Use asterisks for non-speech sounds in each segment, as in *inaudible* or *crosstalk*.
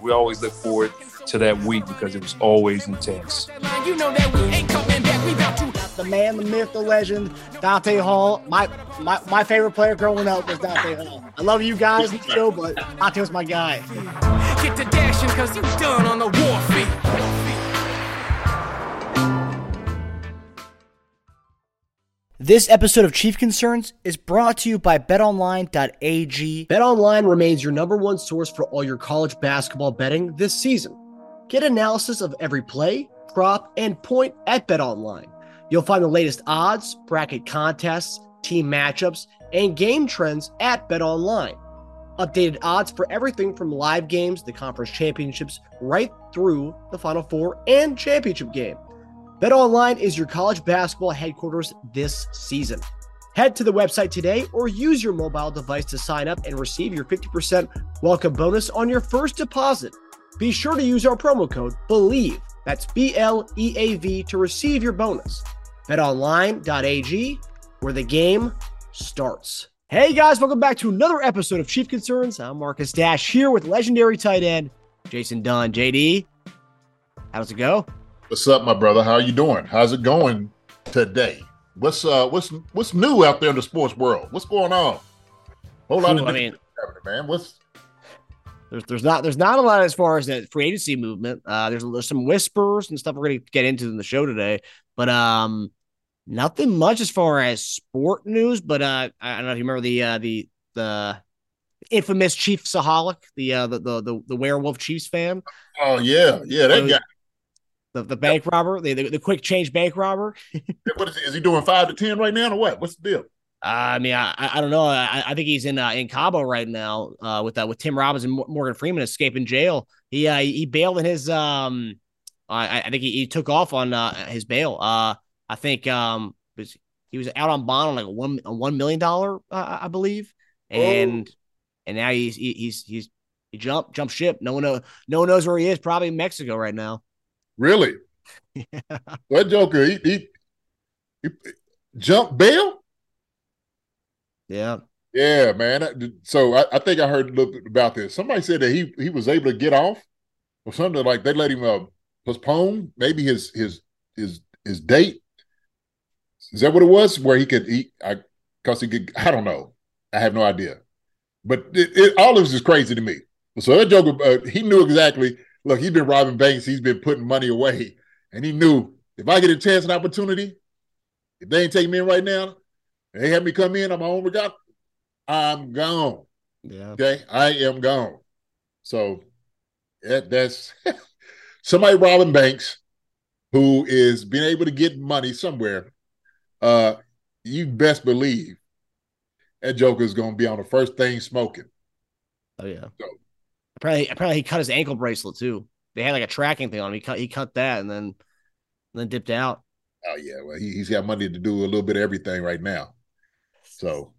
We always look forward to that week because it was always intense. You know that we ain't coming back. We about to the man, the myth, the legend, Dante Hall. My my, my favorite player growing up was Dante Hall. I love you guys in the show, but Dante was my guy. get to dashing cause you done on the warfare. This episode of Chief Concerns is brought to you by betonline.ag. BetOnline remains your number one source for all your college basketball betting this season. Get analysis of every play, prop, and point at BetOnline. You'll find the latest odds, bracket contests, team matchups, and game trends at BetOnline. Updated odds for everything from live games, the conference championships, right through the Final Four and championship game. BetOnline is your college basketball headquarters this season. Head to the website today or use your mobile device to sign up and receive your 50% welcome bonus on your first deposit. Be sure to use our promo code BLEAV, that's B L E A V, to receive your bonus. BetOnline.ag, where the game starts. Hey guys, welcome back to another episode of Chief Concerns. I'm Marcus Dash here with legendary tight end Jason Dunn. JD, how's it go? What's up, my brother? How are you doing? How's it going today? What's uh what's what's new out there in the sports world? What's going on? Whole lot Ooh, of I mean- man. What's There's there's not there's not a lot as far as the free agency movement. Uh, there's there's some whispers and stuff we're gonna get into in the show today, but um, nothing much as far as sport news. But uh, I don't know if you remember the uh, the the infamous Chiefsaholic, the uh the the the, the werewolf Chiefs fan, oh yeah, yeah, that guy. The the bank robber, the, the the quick change bank robber. *laughs* What is, he, is he doing five to ten right now or what? What's the deal? Uh, I mean, I I I don't know. I, I think he's in uh, in Cabo right now. Uh, with uh, with Tim Robbins and Morgan Freeman escaping jail. He uh he bailed in his um. I I think he, he took off on uh his bail. Uh, I think um was he was out on bond on like a one a one million dollar uh, I believe, and and now he's he, he's he's he jumped jumped ship. No one know, no one knows where he is. Probably in Mexico right now. Really? *laughs* That Joker, he, he, he jump bail? Yeah. Yeah, man. So I, I think I heard a little bit about this. Somebody said that he he was able to get off or something like they let him uh, postpone maybe his his his his date. Is that what it was? Where he could eat? I because he could. I don't know. I have no idea. But it, it, all of this is crazy to me. So that Joker, uh, he knew exactly. Look, he's been robbing banks. He's been putting money away, and he knew if I get a chance and opportunity, if they ain't taking me in right now, they have me come in, I'm my own regard. I'm gone. Yeah. Okay, I am gone. So that, that's *laughs* somebody robbing banks who is being able to get money somewhere. Uh, you best believe that Joker is going to be on the first thing smoking. Oh yeah. So- Apparently, apparently he cut his ankle bracelet too. They had like a tracking thing on him. He cut he cut that and then and then dipped out. Oh yeah, well he, he's got money to do a little bit of everything right now. So,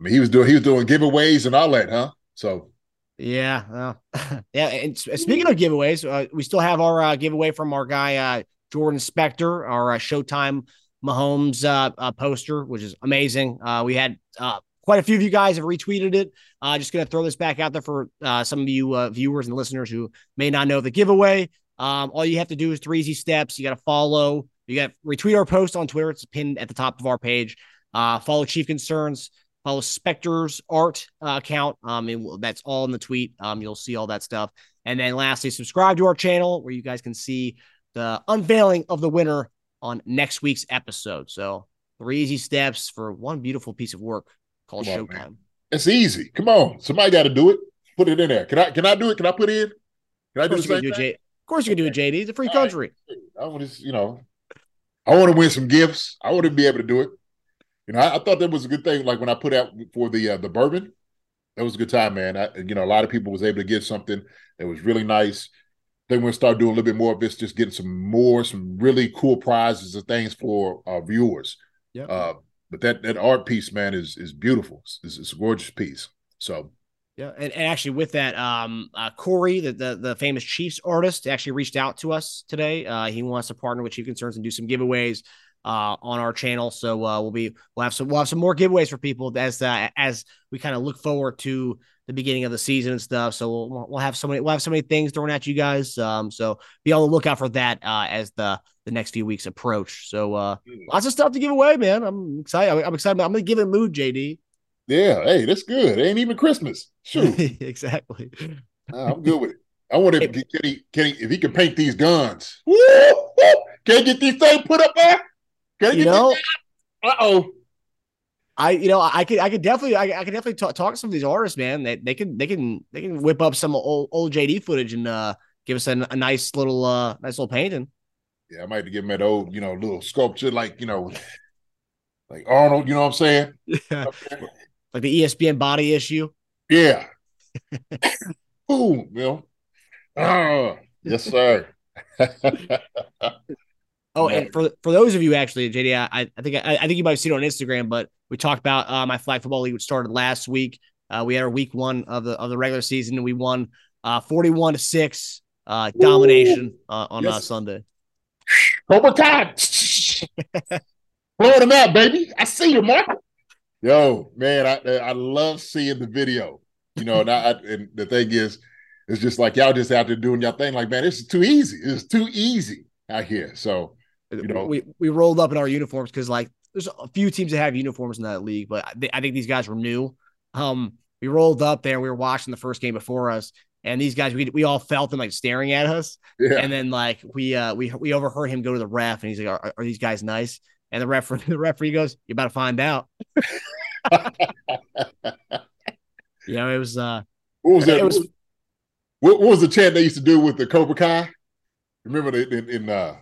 I mean, he was doing he was doing giveaways and all that, huh? So Yeah, well, *laughs* yeah. And speaking of giveaways, uh, we still have our uh, giveaway from our guy uh, Jordan Spector, our uh, Showtime Mahomes uh, uh, poster, which is amazing. Uh, we had uh, quite a few of you guys have retweeted it. Uh, just gonna throw this back out there for uh, some of you uh, viewers and listeners who may not know the giveaway. Um, all you have to do is three easy steps. You got to follow. You got to retweet our post on Twitter. It's pinned at the top of our page. Uh, follow Chief Concerns. Follow Spectre's art uh, account. Um, and that's all in the tweet. Um, you'll see all that stuff. And then lastly, subscribe to our channel where you guys can see the unveiling of the winner on next week's episode. So three easy steps for one beautiful piece of work called Come Showtime. man. it's easy. Come on, somebody got to do it. Put it in there. Can I? Can I do it? Can I put it in? Can I do the course, you can same do it. J- of course, you can do it, JD. It's a free All right. country. I want to, you know, I want to win some gifts. I want to be able to do it. You know, I, I thought that was a good thing. Like when I put out for the uh, the bourbon, that was a good time, man. I, you know, a lot of people was able to get something that was really nice. Then we'll start doing a little bit more of this, just getting some more, some really cool prizes and things for our viewers. Yeah. Uh, but that that art piece, man, is is beautiful. It's, it's a gorgeous piece. So Yeah, and, and actually with that, um, uh, Corey, the, the the famous Chiefs artist, actually reached out to us today. Uh, he wants to partner with Chief Concerns and do some giveaways uh, on our channel. So uh, we'll be we'll have some we'll have some more giveaways for people as uh, as we kind of look forward to the beginning of the season and stuff. So we'll we'll have so many we'll have so many things thrown at you guys. Um, so be on the lookout for that uh, as the the next few weeks approach. So uh, lots of stuff to give away, man. I'm excited. I'm, excited. I'm gonna give it mood, JD. yeah, hey, that's good. It ain't even Christmas. Shoot, *laughs* exactly. Nah, I'm good with it. I wonder if Can he? Can he? If he can paint these guns, woo, woo, can he get these things put up there? Can he You get know, Uh oh. I you know I could I could definitely I, I could definitely talk, talk to some of these artists, man. They they can they can they can whip up some old old JD footage and uh give us a, a nice little uh nice little painting. Yeah, I might have to give him that old, you know, little sculpture, like you know, *laughs* like Arnold. You know what I'm saying? Yeah. like the ESPN body issue. Yeah. *laughs* Boom, know. Ah, yes, sir. *laughs* Oh, Yeah. and for for those of you actually, JD, I, I think I, I think you might have seen it on Instagram, but we talked about uh, my flag football league which started last week. Uh, we had our week one of the of the regular season, and we won uh, forty one to six uh, domination uh, on uh, Yes. Sunday. Cobra Kai. Blowing them out, baby. I see you, Mark. Yo, man, I I love seeing the video. You know, and, I, and the thing is, it's just like y'all just out there doing y'all thing. Like, man, this is too easy. It's too easy out here. So, You know. we we rolled up in our uniforms because like there's a few teams that have uniforms in that league, but I, I think these guys were new. Um, we rolled up there. We were watching the first game before us, and these guys we we all felt them like staring at us. yeah. And then like we uh we we overheard him go to the ref, and he's like, "Are, are these guys nice?" And the referee *laughs* the referee goes, "You about to find out." *laughs* You know, it was uh What was that? It was- what, what was the chant they used to do with the Cobra Kai? Remember the, in, in uh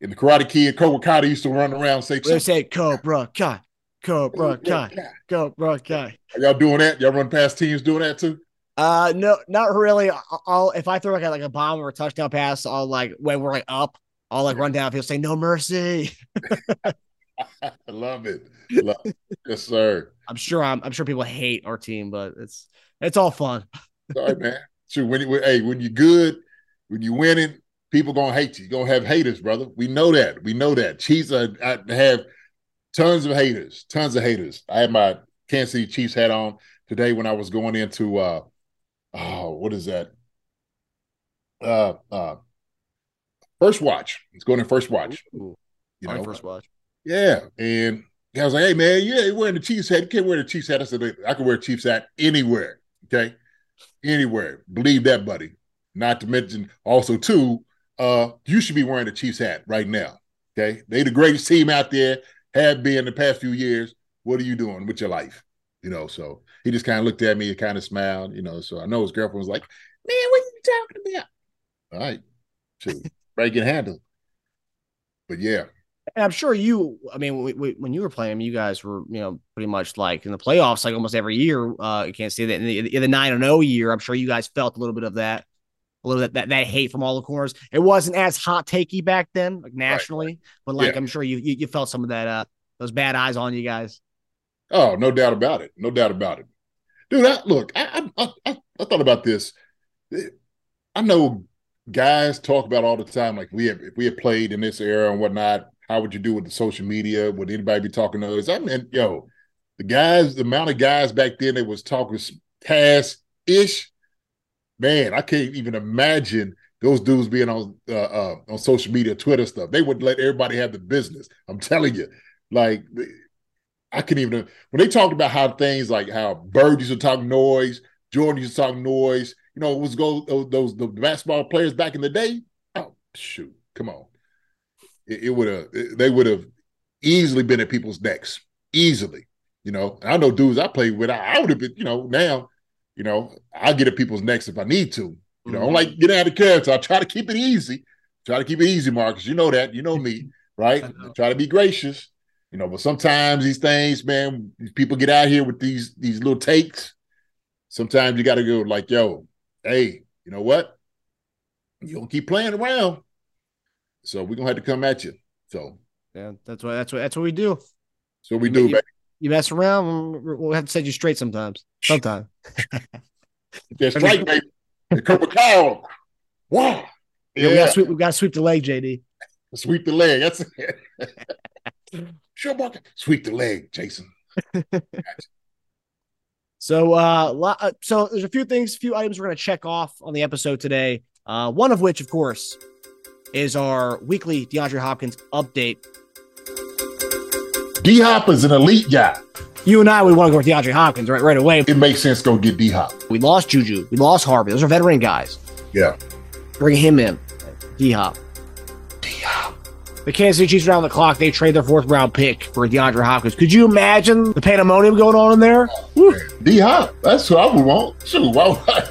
in the Karate Kid, Cobra Kai used to run around and say, they say Cobra Kai, Cobra Kai, Cobra Kai. Are y'all doing that? Y'all run past teams doing that too? Uh, no, not really. I'll, if I throw like a, like a bomb or a touchdown pass, I'll like when we're like up, I'll like run down. He'll say no mercy. I *laughs* love it. Love it. Yes, sir. I'm sure I'm I'm sure people hate our team, but it's it's all fun. Sorry, man. Sure. When you when- hey, when you're good, when you're winning, people gonna hate you. You're gonna have haters, brother. We know that. We know that. Chiefs are, I have tons of haters, tons of haters. I had my Kansas City Chiefs hat on today when I was going into uh oh, what is that? Uh uh first watch. It's going in first watch. Ooh, You my know, first watch. yeah. And I was like, hey man, yeah, you're wearing the Chiefs hat. You can't wear the Chiefs hat. I said, I can wear a Chiefs hat anywhere. Okay. Anywhere. Believe that, buddy. Not to mention also, too, uh, you should be wearing the Chiefs hat right now. Okay. They the greatest team out there, have been the past few years. What are you doing with your life? You know, so he just kind of looked at me and kind of smiled, you know. So I know his girlfriend was like, Man, what are you talking about? All right. Shoot, *laughs* break can handle. But yeah, And I'm sure you. I mean, we, we, when you were playing, you guys were you know pretty much like in the playoffs, like almost every year. Uh, you can't say that in the, in the nine and zero year. I'm sure you guys felt a little bit of that, a little bit that that hate from all the corners. It wasn't as hot takey back then, like nationally, but like Yeah. I'm sure you, you you felt some of that uh those bad eyes on you guys. Oh, no doubt about it. No doubt about it. Dude, I, look, I, I, I, I thought about this. I know guys talk about all the time, like we have, if we had played in this era and whatnot, how would you do with the social media? Would anybody be talking to us? I mean, yo, the guys, the amount of guys back then that was talking past ish, man, I can't even imagine those dudes being on uh, uh, on social media, Twitter stuff. They would let everybody have the business. I'm telling you, like I can't even when they talked about how things like how Bird used to talk noise, Jordan used to talk noise. You know, it was go those, those the basketball players back in the day. Oh shoot, come on! It, it would have they would have easily been at people's necks, easily. You know, I know dudes I played with. I, I would have been. You know, now, you know, I get at people's necks if I need to. You know, I don't mm-hmm. like getting out of character. I try to keep it easy. Try to keep it easy, Marcus. You know that. You know me, *laughs* right? Know. Try to be gracious. You know, but sometimes these things, man, these people get out here with these these little takes. Sometimes you got to go like, yo, hey, you know what? you don't keep playing around. So we're gonna have to come at you. So yeah, that's what that's what that's what we do. So we do, you, you mess around, we'll have to set you straight sometimes. Sometimes. That's right, baby. The Cobra Cow. Wow. Yeah, we got to sweep, we got to sweep the leg, JD. Sweep the leg. That's it. *laughs* sure, bucket. Sweep the leg, Jason. *laughs* so, uh, so there's a few things, a few items we're going to check off on the episode today. Uh, one of which, of course, is our weekly DeAndre Hopkins update. D Hop is an elite guy. You and I, we want to go with DeAndre Hopkins right right away. It makes sense to go get D Hop. We lost Juju. We lost Harvey. Those are veteran guys. Yeah. Bring him in. D Hop. D Hop. The Kansas City Chiefs around the clock. They trade their fourth round pick for DeAndre Hopkins. Could you imagine the pandemonium going on in there? Oh, D Hop. That's what I would want. Shoot, why would I?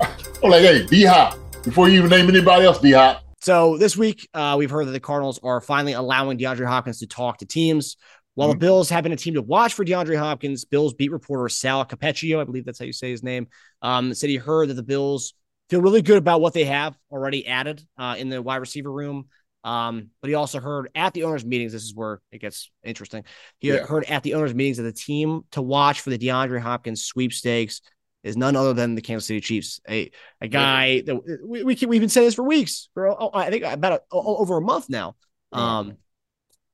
*laughs* I'm like, hey, D Hop. Before you even name anybody else, D Hop. So this week, uh, we've heard that the Cardinals are finally allowing DeAndre Hopkins to talk to teams. While mm-hmm. the Bills have been a team to watch for DeAndre Hopkins, Bills beat reporter Sal Capaccio, I believe that's how you say his name, um, said he heard that the Bills feel really good about what they have already added uh, in the wide receiver room. Um, but he also heard at the owners' meetings, this is where it gets interesting. He yeah. heard at the owners' meetings that the team to watch for the DeAndre Hopkins sweepstakes is none other than the Kansas City Chiefs. A a guy that we, we can, we've been saying this for weeks, for oh, I think about a, over a month now. Um,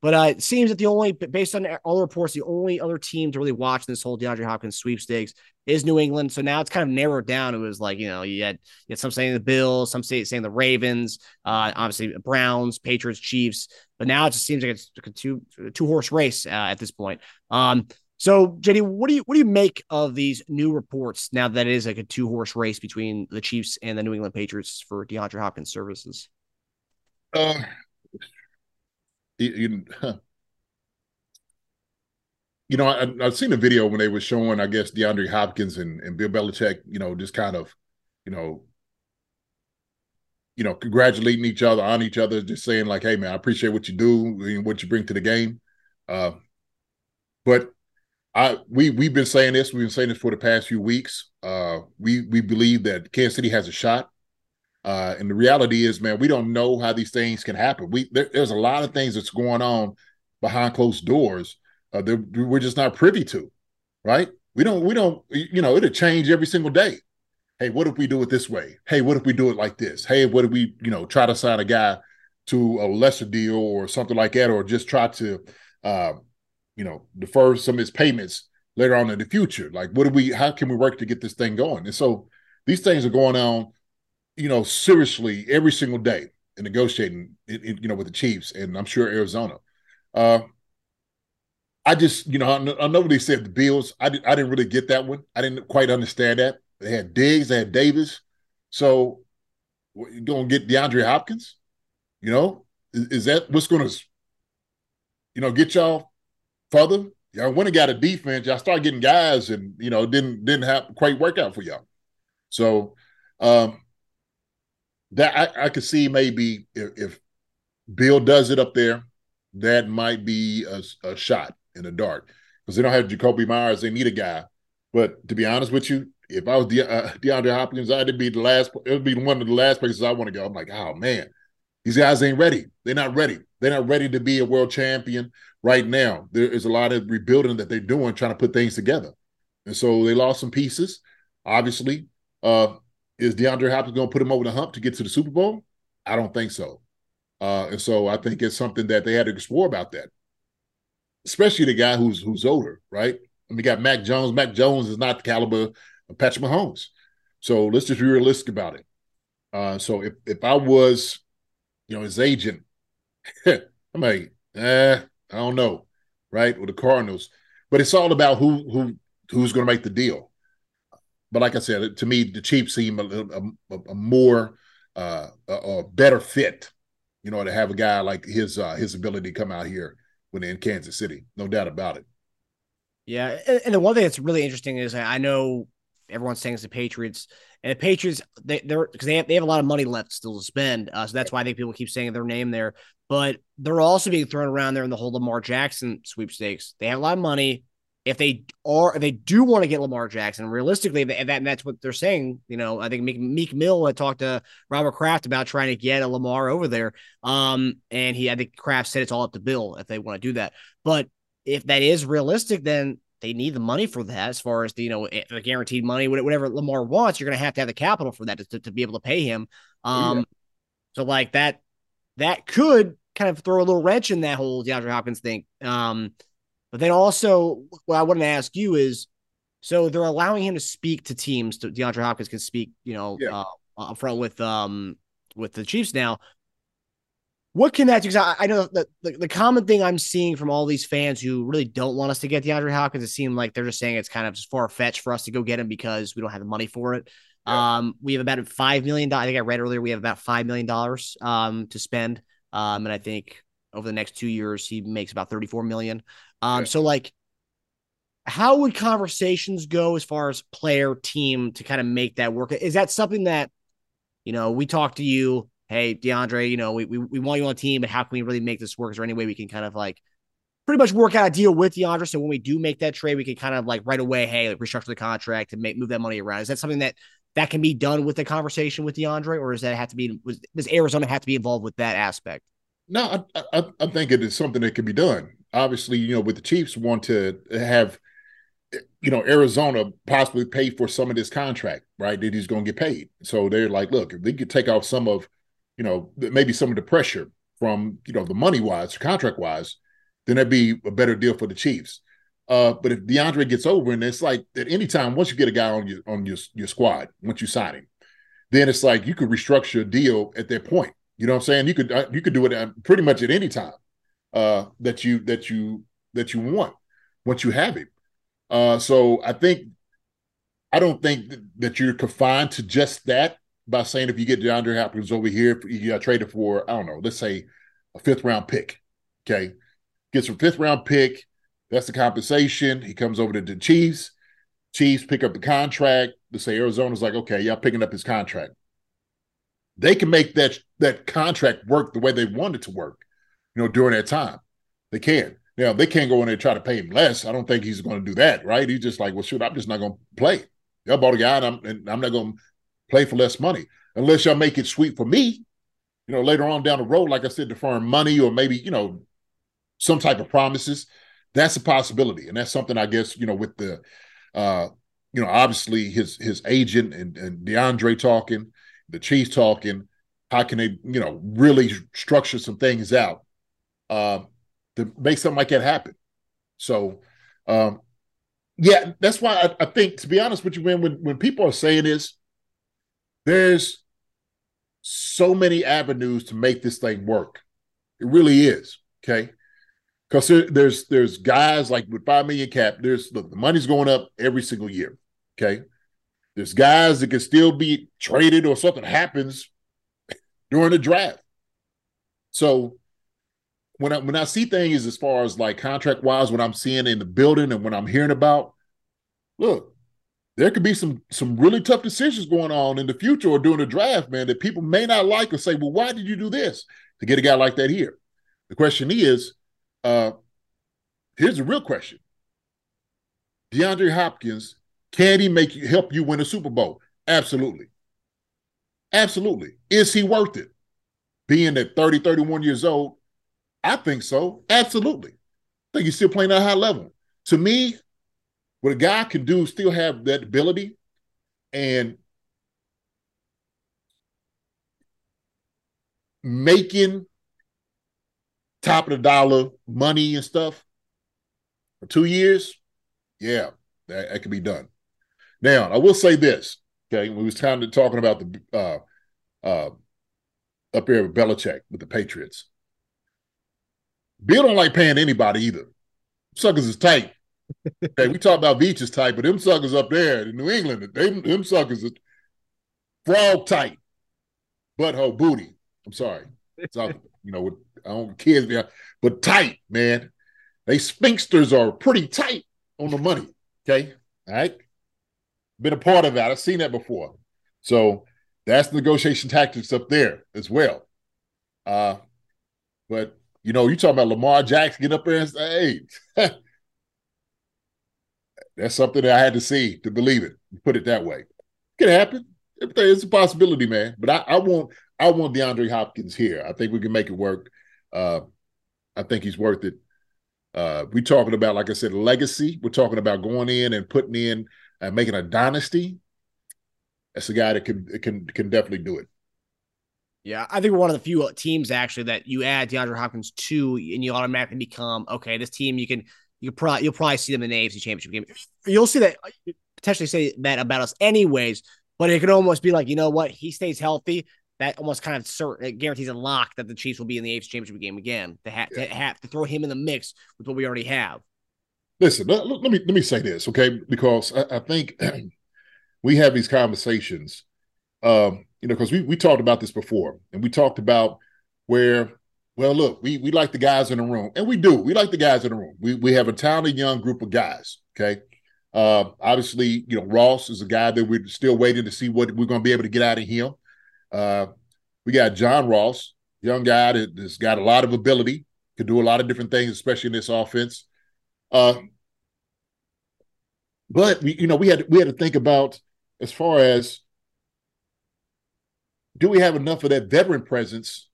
but uh, it seems that the only, based on all the reports, the only other team to really watch this whole DeAndre Hopkins sweepstakes is New England. So now it's kind of narrowed down. It was like you know you had, you had some saying the Bills, some say, saying the Ravens, uh, obviously Browns, Patriots, Chiefs. But now it just seems like it's a two two horse race uh, at this point. Um, so, JD, what do you what do you make of these new reports now that it is like a two horse race between the Chiefs and the New England Patriots for DeAndre Hopkins services? Uh, you, you know, I, have seen a video when they were showing, I guess, DeAndre Hopkins and, and Bill Belichick, you know, just kind of, you know, you know, congratulating each other on each other, just saying like, "Hey, man, I appreciate what you do and what you bring to the game." Uh, but I we we've been saying this. We've been saying this for the past few weeks. Uh, we we believe that Kansas City has a shot. Uh, and the reality is, man, we don't know how these things can happen. We there, there's a lot of things that's going on behind closed doors uh, that we're just not privy to, right? We don't we don't you know it'll change every single day. Hey, what if we do it this way? Hey, what if we do it like this? Hey, what if we you know try to sign a guy to a lesser deal or something like that, or just try to uh, you know, defer some of his payments later on in the future. Like, what do we? How can we work to get this thing going? And so these things are going on, you know, seriously every single day and negotiating, you know, with the Chiefs and I'm sure Arizona. Uh, I just, you know, I, I know what they said the Bills. I, did, I didn't really get that one. I didn't quite understand that. They had Diggs, they had Davis. So you going to get DeAndre Hopkins? You know, is, is that what's going to, you know, get y'all further. Y'all went and got a defense. Y'all started getting guys, and you know didn't didn't have quite work out for y'all. So um that I, I could see maybe if, if, Bill does it up there, that might be a, a shot in the dark because they don't have Jakobi Meyers. They need a guy. But to be honest with you, if I was De- uh, DeAndre Hopkins, I'd be the last. It would be one of the last places I want to go. I'm like, oh man, these guys ain't ready. They're not ready. They're not ready to be a world champion right now. There is a lot of rebuilding that they're doing, trying to put things together. And so they lost some pieces. Obviously, uh, is DeAndre Hopkins going to put him over the hump to get to the Super Bowl? I don't think so. Uh, and so I think it's something that they had to explore about that, especially the guy who's who's older, right? Mean, we got Mac Jones. Mac Jones is not the caliber of Patrick Mahomes. So let's just be realistic about it. Uh, so if if I was, you know, his agent, *laughs* I'm like, eh, I don't know, right? With the Cardinals, but it's all about who who who's going to make the deal. But like I said, to me, the Chiefs seem a, a, a more uh, a, a, better fit, you know, to have a guy like his uh, his ability to come out here when in Kansas City, no doubt about it. Yeah, and, and the one thing that's really interesting is I know everyone's saying it's the Patriots, and the Patriots they, they're because they have they have a lot of money left still to spend, uh, so that's why I think people keep saying their name there but they're also being thrown around there in the whole Lamar Jackson sweepstakes. They have a lot of money. if they are if they do want to get Lamar Jackson, realistically, that, and that's what they're saying. You know, I think Meek, Meek Mill had talked to Robert Kraft about trying to get a Lamar over there. Um, and he I think Kraft said it's all up to Bill if they want to do that. But if that is realistic, then they need the money for that as far as the you know eh, the guaranteed money whatever lamar wants you're going to have to have the capital for that to, to be able to pay him um yeah. so like that that could kind of throw a little wrench in that whole DeAndre Hopkins thing um but then also, what I wanted to ask you is, so they're allowing him to speak to teams. To DeAndre Hopkins can speak, you know, yeah. uh, up front with um with the Chiefs now. What can that do? Because I, I, know that the, the, common thing I'm seeing from all these fans who really don't want us to get DeAndre Hopkins, it seems like they're just saying it's kind of far fetched for us to go get him because we don't have the money for it. Yeah. Um, we have about five million dollars. I think I read earlier we have about five million dollars um to spend. Um, and I think over the next two years he makes about 34 million. Um, yeah. so like, how would conversations go as far as player team to kind of make that work? Is that something that, you know, we talk to you, hey, DeAndre, you know, we, we, we want you on the team, but how can we really make this work? Is there any way we can kind of like pretty much work out a deal with DeAndre? So when we do make that trade, we can kind of like right away, hey, like restructure the contract and make move that money around. Is that something that that can be done with the conversation with DeAndre, or does that have to be was, does Arizona have to be involved with that aspect? No, I, I, I think it is something that can be done obviously, you know, with the Chiefs want to have, you know, Arizona possibly pay for some of this contract, right? That he's going to get paid. So they're like, look, if they could take off some of, you know, maybe some of the pressure from, you know, the money wise, contract wise, then that'd be a better deal for the Chiefs. Uh, but if DeAndre gets over, and it's like at any time, once you get a guy on your on your your squad, once you sign him, then it's like you could restructure a deal at that point. You know what I'm saying? You could uh, you could do it at, pretty much at any time uh, that you that you that you want once you have him. Uh, so I think I don't think that you're confined to just that by saying if you get DeAndre Hopkins over here, you got traded for I don't know, let's say a fifth round pick. Okay, gets a fifth round pick. That's the compensation. He comes over to the Chiefs. Chiefs pick up the contract. Let's say Arizona's like, okay, y'all picking up his contract. They can make that that contract work the way they want it to work you know, during that time. They can. Now they can't go in there and try to pay him less. I don't think he's going to do that, right? He's just like, well, shoot, I'm just not going to play. Y'all bought a guy, and I'm, and I'm not going to play for less money unless y'all make it sweet for me. You know, later on down the road, like I said, deferring money or maybe you know some type of promises. That's a possibility, and that's something I guess you know with the, uh, you know, obviously his his agent and, and DeAndre talking, the Chiefs talking. How can they, you know, really structure some things out uh, to make something like that happen. So, um, yeah, that's why I, I, think, to be honest with you, when when when people are saying this, there's so many avenues to make this thing work. It really is. Okay. Because there, there's there's guys like with five million cap, there's look, the money's going up every single year. Okay. There's guys that can still be traded or something happens during the draft. So when I when I see things as far as like contract wise, what I'm seeing in the building and what I'm hearing about, look, there could be some some really tough decisions going on in the future or during the draft, man, that people may not like or say, well, why did you do this to get a guy like that here? The question is, uh, here's the real question: DeAndre Hopkins, can he make you help you win a Super Bowl? Absolutely. Absolutely. Is he worth it? Being at 30, 31 years old, I think so. Absolutely. I think he's still playing at a high level. To me, what a guy can do still have that ability and making top of the dollar money and stuff for two years, yeah, that, that can be done. Now, I will say this, okay, we was kind of talking about the uh uh up here with Belichick with the Patriots. Bill don't like paying anybody either. Suckers is tight. Hey, we talk about Veach's tight, but them suckers up there in New England, they them suckers are frog tight, butthole booty. I'm sorry, it's you know, with, I don't kids, but tight, man. They sphincters are pretty tight on the money. Okay, all right. Been a part of that. I've seen that before. So that's negotiation tactics up there as well. Uh, but you know, you talking about Lamar Jackson get up there and say, hey, *laughs* That's something that I had to see to believe it. Put it that way. It can happen. It's a possibility, man. But I, I want I want DeAndre Hopkins here. I think we can make it work. Uh, I think he's worth it. Uh, we're talking about, like I said, legacy. We're talking about going in and putting in and making a dynasty. That's a guy that can can can definitely do it. Yeah, I think we're one of the few teams actually that you add DeAndre Hopkins to, and you automatically become okay. This team you can you probably you'll probably see them in the AFC Championship game. You'll see that potentially say that about us anyways, but it could almost be like you know what he stays healthy. That almost kind of certain, guarantees a lock that the Chiefs will be in the AFC Championship game again. To, ha- yeah. to have to throw him in the mix with what we already have. Listen, let, let me let me say this, okay? Because I, I think *clears throat* we have these conversations, um, you know, because we we talked about this before, and we talked about where, well, look, we we like the guys in the room, and we do. We like the guys in the room. We we have a talented young group of guys. Okay, uh, obviously, you know, Ross is a guy that we're still waiting to see what we're going to be able to get out of him. Uh, we got John Ross, young guy that, has got a lot of ability, could do a lot of different things, especially in this offense. Uh, but we, you know, we had we had to think about as far as do we have enough of that veteran presence,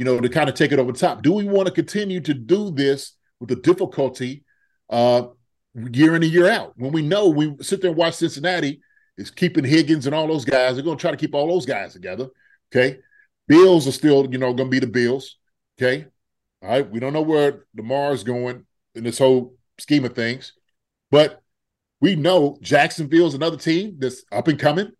you know, to kind of take it over top? Do we want to continue to do this with the difficulty uh, year in and year out when we know we sit there and watch Cincinnati is keeping Higgins and all those guys. They're going to try to keep all those guys together. Okay. Bills are still, you know, going to be the Bills. Okay. All right. We don't know where Lamar is going in this whole scheme of things, but we know Jacksonville's another team that's up and coming,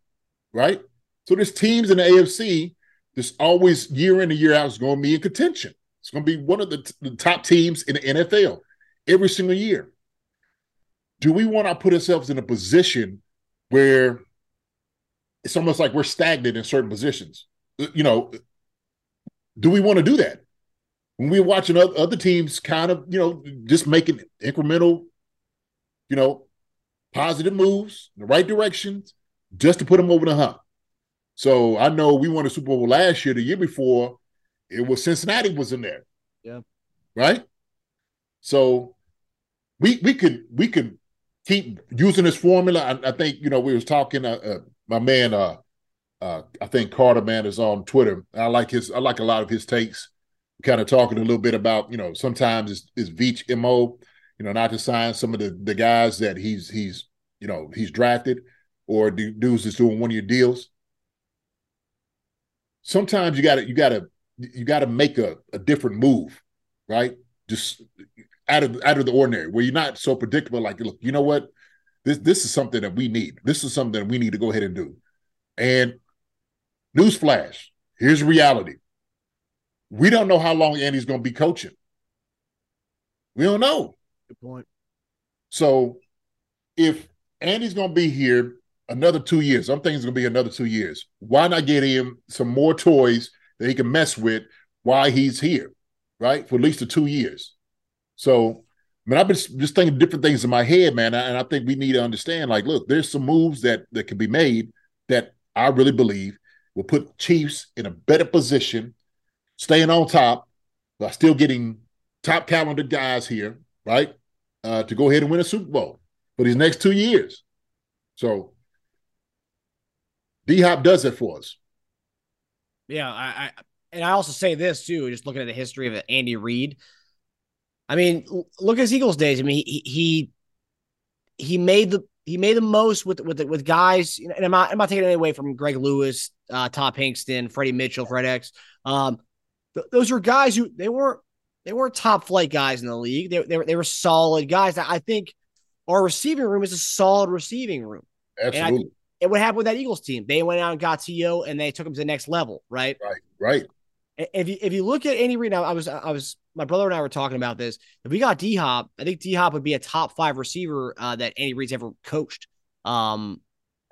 right? So there's teams in the AFC that's always year in and year out is going to be in contention. It's going to be one of the, t- the top teams in the NFL every single year. Do we want to put ourselves in a position where it's almost like we're stagnant in certain positions? Uh, you know, do we want to do that? When we're watching other teams kind of, you know, just making incremental, you know, positive moves in the right directions just to put them over the hump. So I know we won a Super Bowl last year. The year before, it was Cincinnati was in there. Yeah. Right. So we we could we could keep using this formula. I, I think you know we was talking. Uh, uh, my man, uh, uh, I think Carter man is on Twitter. I like his. I like a lot of his takes. Kind of talking a little bit about you know sometimes it's, it's Veach mo you know, not to sign some of the the guys that he's he's you know he's drafted or dudes that's doing one of your deals. Sometimes you got to you got to you got to make a, a different move, right? Just out of out of the ordinary, where you're not so predictable. Like, look, you know what? This this is something that we need. This is something that we need to go ahead and do. And newsflash, here's reality. We don't know how long Andy's going to be coaching. We don't know. Good point. So if Andy's going to be here another two years, I'm thinking it's going to be another two years. Why not get him some more toys that he can mess with while he's here, right? For at least the two years. So, I mean, I've been just thinking different things in my head, man, and I think we need to understand. Like, look, there's some moves that that can be made that I really believe will put Chiefs in a better position, staying on top, by still getting top talented guys here, right? uh, to go ahead and win a Super Bowl for these next two years. So D Hop does it for us. Yeah, I, I and I also say this too, just looking at the history of Andy Reid. I mean, look at his Eagles days. I mean, he he he made the he made the most with with with guys, and I'm not I'm not taking it away from Greg Lewis, uh, Todd Pinkston, Freddie Mitchell, FredEx. Um, th- those were guys who they weren't they weren't top flight guys in the league. They, they, were, they were solid guys. I think our receiving room is a solid receiving room. Absolutely. And, and what happened with that Eagles team? They went out and got T.O. and they took him to the next level, right? Right, right. If you if you look at Andy Reid, now I was I was my brother and I were talking about this. If we got D Hop, I think D Hop would be a top five receiver uh, that Andy Reid's ever coached um,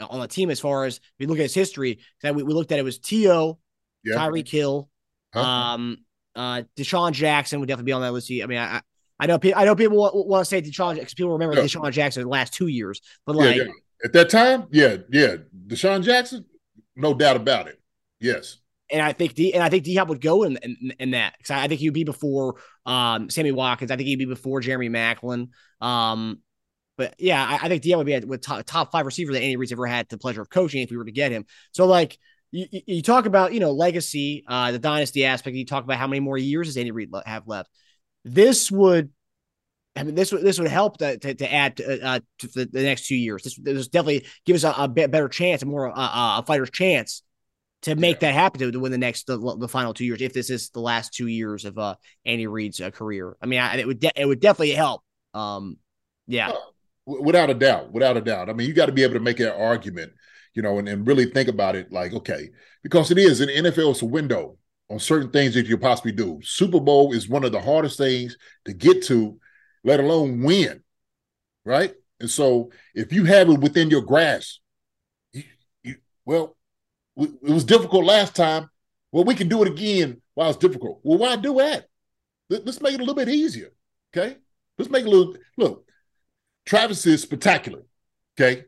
on the team. As far as if you look at his history, we, we looked at it was T.O., yeah. Tyreek Hill, huh? um, uh, DeSean Jackson would definitely be on that list. I mean, I I know I know people want, want to say DeSean because people remember yeah. DeSean Jackson the last two years, but like yeah, yeah. At that time, yeah, yeah, DeSean Jackson, no doubt about it. Yes. And I think D and I think D Hop would go in in, in that because I, think he'd be before um, Sammy Watkins. I think he'd be before Jeremy Maclin. Um, but yeah, I, I think Deion would be with top, top five receiver that Andy Reid's ever had the pleasure of coaching if we were to get him. So like you, you talk about you know legacy, uh, the dynasty aspect. You talk about how many more years does Andy Reid have left. This would, I mean, this would this would help to, to, to add to, uh, to the, the, next two years. This, this definitely give us a, a better chance, a more uh, a fighter's chance to make yeah. that happen to, win the next the, the, final two years. If this is the last two years of uh, Andy Reid's uh, career, I mean, I, it would de- it would definitely help. Um, yeah, without a doubt, without a doubt. I mean, you got to be able to make that argument you know, and, and really think about it like, okay, because it is in NFL, it's a window on certain things that you possibly do. Super Bowl is one of the hardest things to get to, let alone win. Right. And so if you have it within your grasp, you, you, well, it was difficult last time. Well, we can do it again while it's difficult. Well, why do that? Let's make it a little bit easier. Okay. Let's make it a little look. Travis is spectacular. Okay.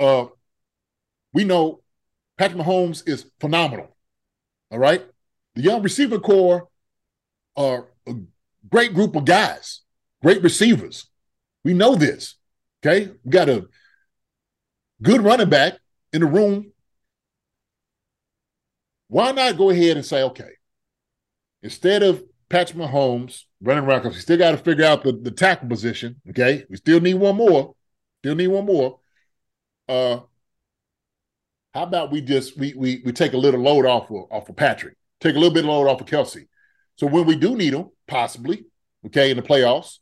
Uh, we know Patrick Mahomes is phenomenal. All right. The young receiver core are a great group of guys, great receivers. We know this. Okay. We got a good running back in the room. Why not go ahead and say, okay, instead of Patrick Mahomes running around, because we still got to figure out the, the tackle position. Okay. We still need one more. Still need one more. Uh, how about we just we we we take a little load off of off of Patrick, take a little bit of load off of Kelce. So when we do need him, possibly, okay, in the playoffs,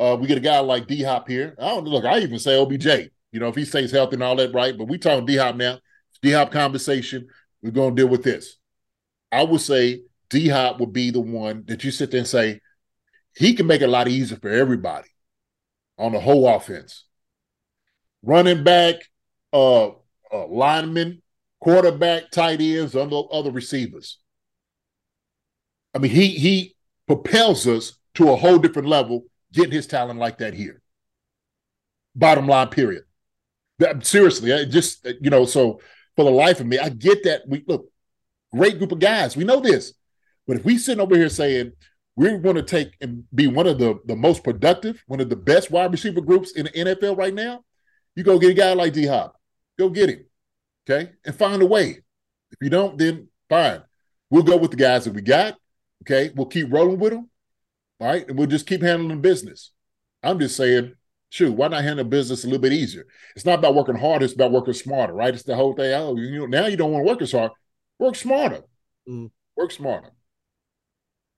uh, we get a guy like D Hop here. I don't look. I even say OBJ. You know, if he stays healthy and all that, right? But we talking D Hop now. D Hop conversation. We're gonna deal with this. I would say D Hop would be the one that you sit there and say he can make it a lot easier for everybody on the whole offense. Running back, uh, uh, linemen, quarterback, tight ends, and other receivers. I mean, he he propels us to a whole different level, getting his talent like that here. Bottom line, period. That, seriously, I just you know, so for the life of me, I get that. We look, great group of guys. We know this, but if we sitting over here saying we're going to take and be one of the the most productive, one of the best wide receiver groups in the NFL right now, you go get a guy like D Hop. Go get him. Okay. And find a way. If you don't, then fine. We'll go with the guys that we got. Okay. We'll keep rolling with them. All right. And we'll just keep handling business. I'm just saying, shoot, why not handle business a little bit easier? It's not about working hard, it's about working smarter, right? It's the whole thing. Oh, you know, now you don't want to work as hard. Work smarter. Mm. Work smarter.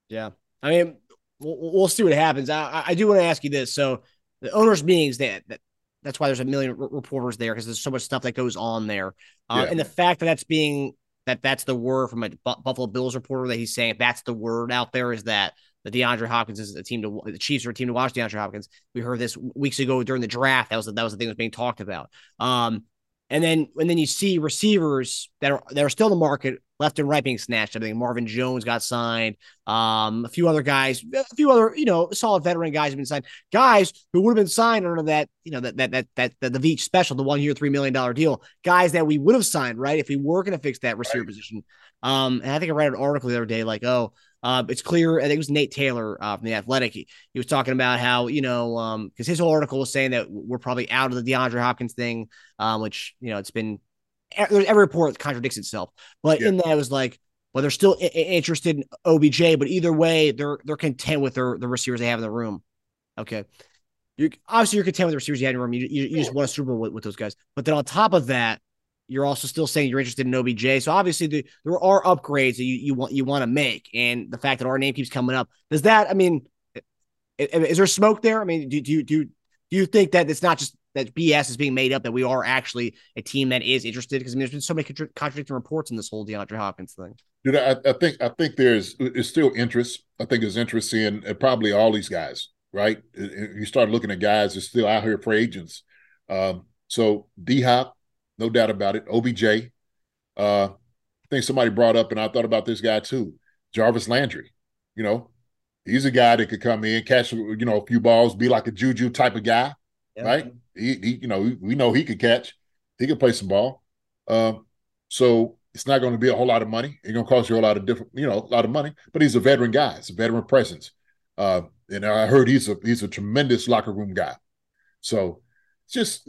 Yeah. I mean, we'll, we'll see what happens. I, I do want to ask you this. So the owners' meetings that, that that's why there's a million r- reporters there because there's so much stuff that goes on there. Uh, yeah. And the fact that that's being that that's the word from a B- Buffalo Bills reporter that he's saying that's the word out there is that the DeAndre Hopkins is a team to the Chiefs are a team to watch DeAndre Hopkins. We heard this weeks ago during the draft. That was the, that was the thing that was being talked about. Um, and then and then you see receivers that are that are still in the market left and right being snatched. I think Marvin Jones got signed. Um, a few other guys, a few other, you know, solid veteran guys have been signed. Guys who would have been signed under that, you know, that that that that, that the Veach special, the one year, three million dollar deal. Guys that we would have signed, right? If we were going to fix that receiver right. position. Um, and I think I read an article the other day, like, oh, uh, it's clear. I think it was Nate Taylor uh, from the Athletic. He, he, was talking about how you know because um, his whole article was saying that we're probably out of the DeAndre Hopkins thing, um, which you know it's been every report contradicts itself. But yeah. in that, it was like, well, they're still I- interested in OBJ, but either way, they're they're content with their the receivers they have in the room. Okay, you're obviously you're content with the receivers you have in the room. You, you, you just want a Super Bowl with, with those guys. But then on top of that, you're also still saying you're interested in OBJ. So obviously the, there are upgrades that you, you want you want to make, and the fact that our name keeps coming up does that? I mean, is there smoke there? I mean, do, do you do do you think that it's not just that BS is being made up that we are actually a team that is interested? Because I mean, there's been so many contra- contradicting reports in this whole DeAndre Hopkins thing. Dude, I, I, think I think there's it's still interest. I think there's interest in uh, probably all these guys, right? Uh, uh, you start looking at guys that's still out here for agents. Um, so D Hop, no doubt about it. OBJ, uh, I think somebody brought up, and I thought about this guy too, Jarvis Landry. You know, he's a guy that could come in, catch you know a few balls, be like a Juju type of guy, yeah. right? He, he, you know, we know he could catch, he could play some ball. Um, so it's not going to be a whole lot of money. It's going to cost you a lot of different, you know, a lot of money. But he's a veteran guy. It's a veteran presence. Uh, and I heard he's a he's a tremendous locker room guy. So just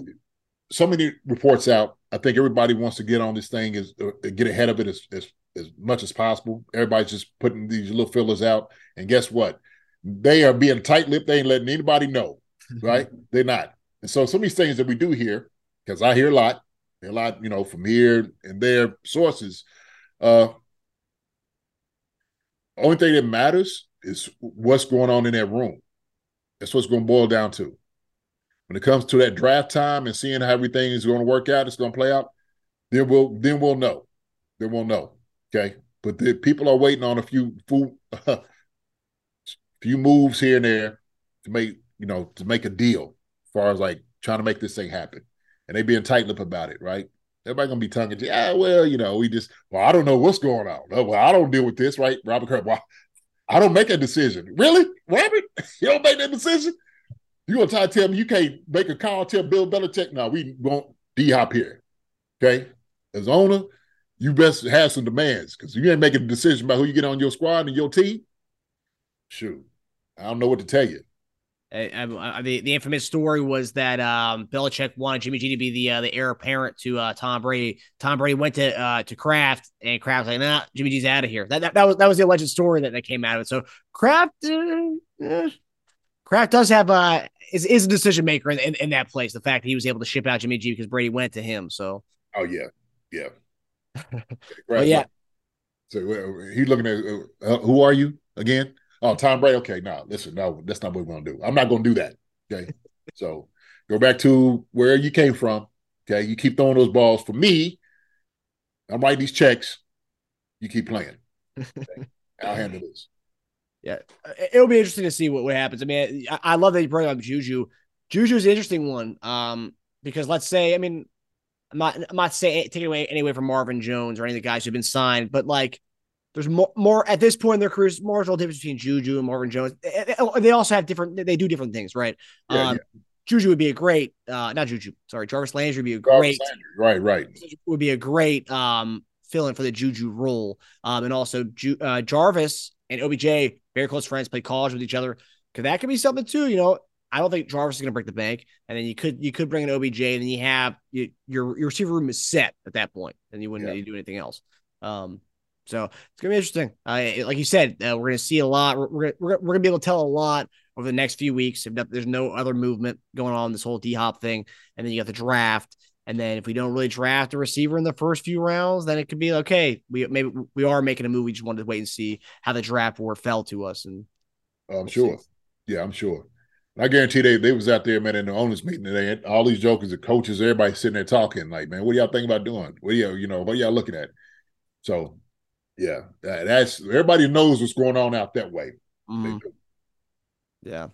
so many reports out. I think everybody wants to get on this thing is uh, get ahead of it as, as as much as possible. Everybody's just putting these little fillers out, and guess what? They are being tight-lipped. They ain't letting anybody know, *laughs* right? They're not. And so some of these things that we do here, because I hear a lot, a lot, you know, from here and there sources. Uh, only thing that matters is what's going on in that room. That's what's going to boil down to. When it comes to that draft time and seeing how everything is going to work out, it's going to play out. Then we'll then we'll know. Then we'll know. Okay, but the people are waiting on a few few, *laughs* few moves here and there to make you know to make a deal as far as like trying to make this thing happen, and they being tight lip about it, right? Everybody gonna be tongue in cheek. Ah, well, you know, we just well, I don't know what's going on. Oh, well, I don't deal with this, right? Robert Kraft. Well, I don't make a decision. Really, Robert? *laughs* You don't make that decision? You gonna try to tell me you can't make a call? Tell Bill Belichick, no, we won't D hop here. Okay, as owner, you best have some demands because you ain't making a decision about who you get on your squad and your team. Shoot, I don't know what to tell you. I, I, the the infamous story was that um, Belichick wanted Jimmy G to be the uh, the heir apparent to uh, Tom Brady. Tom Brady went to uh, to Kraft, and Kraft was like, "Nah, Jimmy G's out of here." That, that, that was that was the alleged story that, that came out of it. So Kraft, uh, Kraft does have a is is a decision maker in, in, in, that place. The fact that he was able to ship out Jimmy G because Brady went to him. So, oh yeah, yeah, *laughs* right. yeah. So uh, he's looking at uh, who are you again? Oh, Tom Brady. Okay, no, listen, no, that's not what we're gonna do. I'm not gonna do that. Okay, *laughs* so go back to where you came from. Okay, you keep throwing those balls for me. I'm writing these checks. You keep playing. Okay? *laughs* I'll handle this. Yeah, it'll be interesting to see what, what happens. I mean, I, I love that you brought up Juju. Juju is an interesting one um, because let's say, I mean, I'm not, I'm not saying taking away anyway from Marvin Jones or any of the guys who've been signed, but like there's more, more at this point in their careers, a difference between Juju and Marvin Jones. They also have different, they do different things, right? Yeah, um, yeah. Juju would be a great, uh, not Juju, sorry, Jarvis Landry would be a great, right, right, would be a great um, fill in for the Juju role. Um, and also Ju- uh, Jarvis and OBJ, very close friends, play college with each other. Cause that could be something too. You know, I don't think Jarvis is going to break the bank, and then you could you could bring an OBJ, and then you have you, your your receiver room is set at that point, and you wouldn't yeah. need to do anything else. Um, so it's gonna be interesting. Uh, like you said, uh, we're gonna see a lot. We're, we're, we're, we're gonna be able to tell a lot over the next few weeks. If there's no other movement going on, this whole D Hop thing, and then you got the draft, and then if we don't really draft a receiver in the first few rounds, then it could be okay. We maybe we are making a move. We just wanted to wait and see how the draft board fell to us. And I'm we'll sure. See. Yeah, I'm sure. I guarantee they they was out there, man, in the owners meeting today. All these jokers, the coaches, everybody sitting there talking, like, man, what do y'all think about doing? What do y'all, you know, what are y'all looking at? So yeah, that, that's everybody knows what's going on out that way. Mm. Yeah,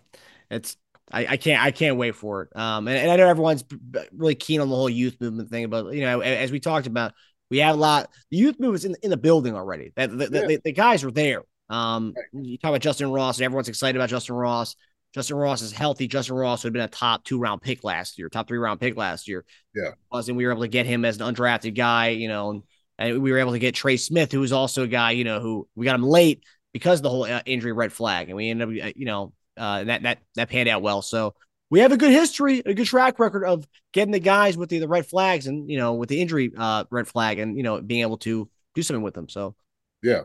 it's I, I can't I can't wait for it. Um, and, and I know everyone's really keen on the whole youth movement thing, but you know, as we talked about, we have a lot. The youth movement's in in the building already. That the, yeah. the, the, guys are there. Um, right. you talk about Justyn Ross, and everyone's excited about Justyn Ross. Justyn Ross is healthy. Justyn Ross would have been a top two round pick last year, top three round pick last year. Yeah, and we were able to get him as an undrafted guy. You know, and we were able to get Trey Smith, who was also a guy. You know, who we got him late because of the whole uh, injury red flag, and we ended up, uh, you know, uh, that that that panned out well. So we have a good history, a good track record of getting the guys with the, the red flags and you know with the injury uh, red flag and you know being able to do something with them. So yeah,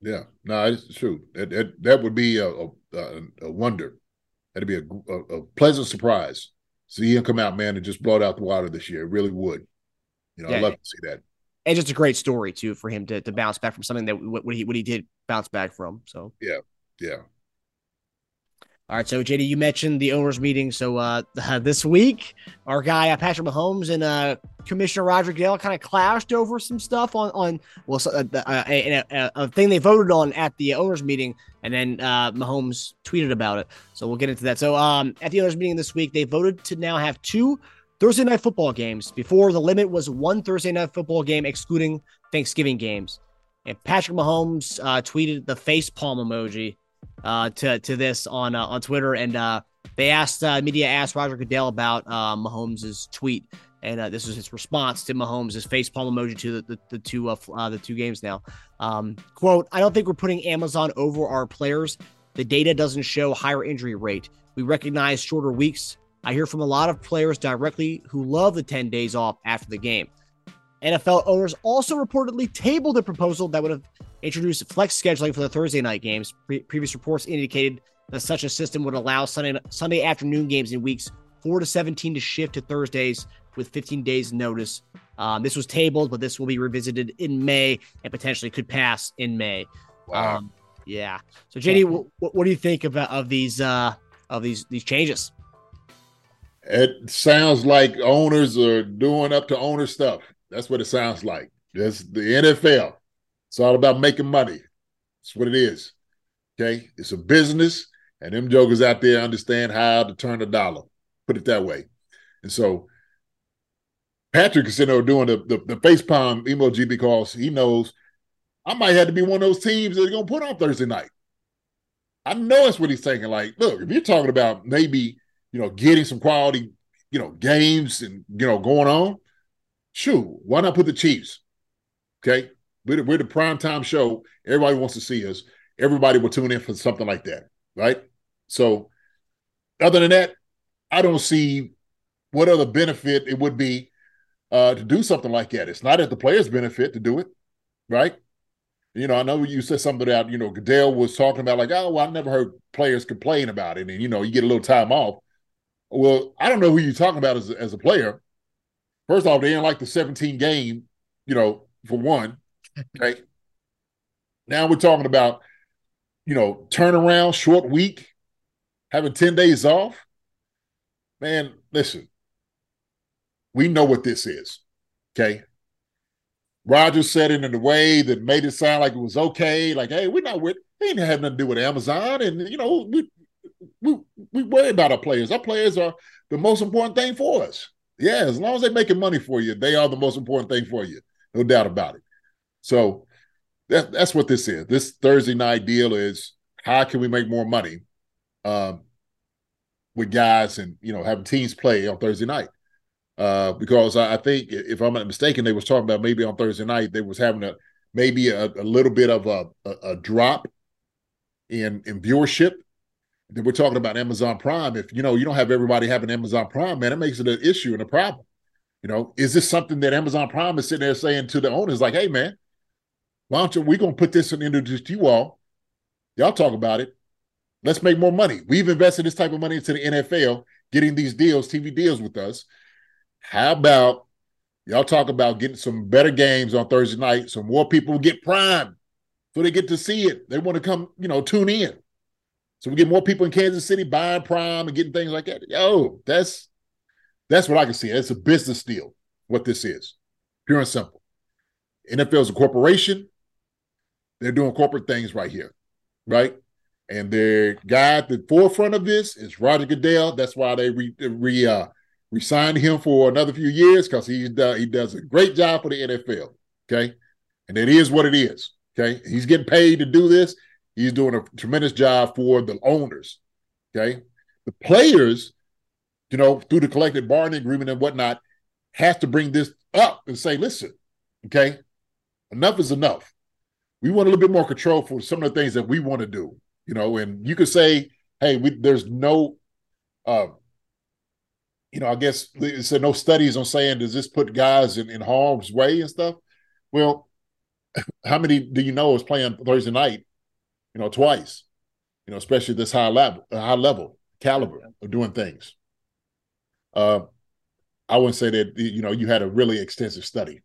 yeah, no, it's true. That that, that would be a, a, a wonder. That'd be a, a, a pleasant surprise. See him come out, man, and just blow it out the water this year. It really would. You know, yeah, I love to see that. And just a great story too for him to to bounce back from something that what he what he did bounce back from. So yeah, yeah. All right, so JD, you mentioned the owners' meeting. So uh, *laughs* this week, our guy uh, Patrick Mahomes and uh, Commissioner Roger Goodell kind of clashed over some stuff on on well, uh, uh, a, a, a, thing they voted on at the owners' meeting, and then uh, Mahomes tweeted about it. So we'll get into that. So um, at the owners' meeting this week, they voted to now have two Thursday night football games. Before the limit was one Thursday night football game, excluding Thanksgiving games. And Patrick Mahomes tweeted the face palm emoji uh, to to this on uh, on Twitter, and uh, they asked uh, media asked Roger Goodell about uh, Mahomes' tweet, and uh, this was his response to Mahomes' facepalm emoji to the the, the two uh, uh, the two games now. Um, quote: I don't think we're putting Amazon over our players. The data doesn't show higher injury rate. We recognize shorter weeks, I hear from a lot of players directly who love the 10 days off after the game. NFL owners also reportedly tabled a proposal that would have introduced flex scheduling for the Thursday night games. Pre- previous reports indicated that such a system would allow Sunday Sunday afternoon games in weeks 4 to 17 to shift to Thursdays with 15 days notice. Um, this was tabled, but this will be revisited in May and potentially could pass in May. Wow. Um, yeah. So, JD, what, what do you think about of these uh, of these these changes? It sounds like owners are doing up to owner stuff. That's what it sounds like. That's the NFL. It's all about making money. That's what it is. Okay. It's a business, and them jokers out there understand how to turn a dollar. Put it that way. And so Patrick is sitting there doing the, the, the face palm emoji because he knows I might have to be one of those teams that's gonna put on Thursday night. I know that's what he's thinking. Like, look, if you're talking about maybe, you know, getting some quality, you know, games and you know, going on, shoot, why not put the Chiefs? Okay. We're the, we're the prime time show. Everybody wants to see us. Everybody will tune in for something like that. Right. So, other than that, I don't see what other benefit it would be uh, to do something like that. It's not at the players' benefit to do it. Right. You know, I know you said something about, you know, Goodell was talking about like, oh, well, I never heard players complain about it. And, you know, you get a little time off. Well, I don't know who you're talking about as, as a player. First off, they didn't like the 17 game, you know, for one. Okay. now we're talking about, you know, turnaround, short week, having 10 days off. Man, listen, we know what this is. Okay. Rodgers said it in a way that made it sound like it was okay. Like, hey, we're not with, they ain't have nothing to do with Amazon. And, you know, we, we, we worry about our players. Our players are the most important thing for us. Yeah, as long as they're making money for you, they are the most important thing for you. No doubt about it. So that, that's what this is. This Thursday night deal is how can we make more money um, with guys and, you know, having teams play on Thursday night. Uh, because I, I, think if I'm not mistaken, they was talking about maybe on Thursday night they was having a maybe a, a little bit of a, a, a, drop in in viewership. Then we're talking about Amazon Prime. If you know you don't have everybody having Amazon Prime, man, it makes it an issue and a problem. You know, is this something that Amazon Prime is sitting there saying to the owners, like, "Hey, man, why don't you? We're gonna put this into just you all. Y'all talk about it. Let's make more money. We've invested this type of money into the NFL, getting these deals, TV deals with us." How about y'all talk about getting some better games on Thursday night so more people get prime so they get to see it. They want to come, you know, tune in. So we get more people in Kansas City buying prime and getting things like that. Yo, that's that's what I can see. It's a business deal, what this is. Pure and simple. NFL is a corporation. They're doing corporate things right here, right? And their guy at the forefront of this is Roger Goodell. That's why they re, re uh, we signed him for another few years because he he does a great job for the NFL. Okay, and it is what it is. Okay, he's getting paid to do this. He's doing a tremendous job for the owners. Okay, the players, you know, through the collective bargaining agreement and whatnot, have to bring this up and say, listen, okay, enough is enough. We want a little bit more control for some of the things that we want to do. You know, and you could say, hey, we, there's no uh, you know, I guess said no studies on saying does this put guys in, in harm's way and stuff. Well, *laughs* how many do you know is playing Thursday night? You know, twice. You know, especially this high level, high level caliber of doing things. Uh, I wouldn't say that you know you had a really extensive study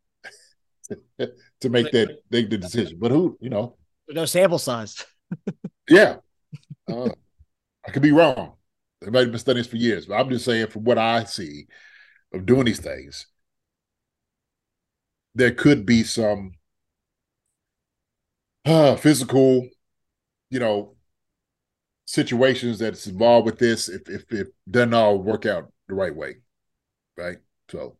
*laughs* to make that make the decision, but who you know? No sample size. *laughs* yeah, uh, I could be wrong. Have been studying this for years, but I'm just saying from what I see of doing these things, there could be some uh, physical, you know, situations that's involved with this if if it doesn't all work out the right way, right? So.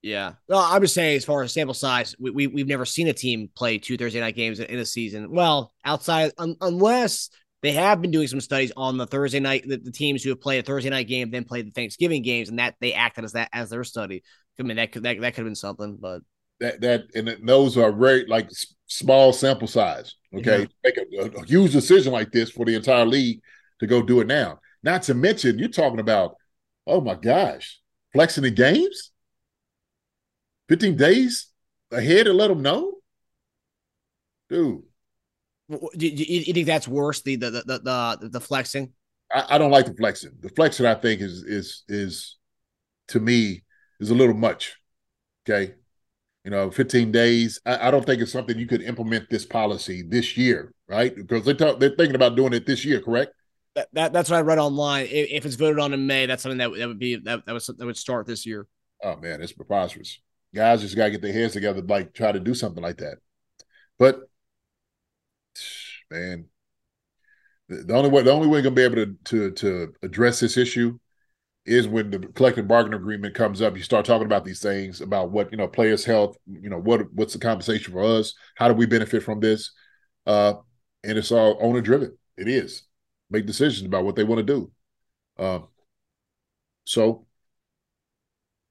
Yeah. Well, I'm just saying, as far as sample size, we, we we've never seen a team play two Thursday night games in a season. Well, outside un, unless they have been doing some studies on the Thursday night, the, the, teams who have played a Thursday night game, then played the Thanksgiving games, and that they acted as that as their study. I mean, that could that, that could have been something, but that that and those are very like small sample size. Okay, yeah. make a, a, huge decision like this for the entire league to go do it now. Not to mention, you're talking about Oh my gosh. Flexing the games? 15 days ahead to let them know? Dude. Do you, think that's worse? The the the the, the flexing. I, I, don't like the flexing. The flexing, I think, is is is to me is a little much. Okay, you know, 15 days. I, I, don't think it's something you could implement this policy this year, right? Because they talk, they're thinking about doing it this year, correct? That, that that's what I read online. If, if, it's voted on in May, that's something that, that would be that that, was, that would start this year. Oh man, it's preposterous. Guys just gotta get their heads together, like try to do something like that. But man, the only way the only way we're gonna be able to to to address this issue is when the collective bargaining agreement comes up. You start talking about these things about what you know, players' health. You know, what what's the compensation for us? How do we benefit from this? Uh, and it's all owner driven. It is make decisions about what they want to do. Um, so,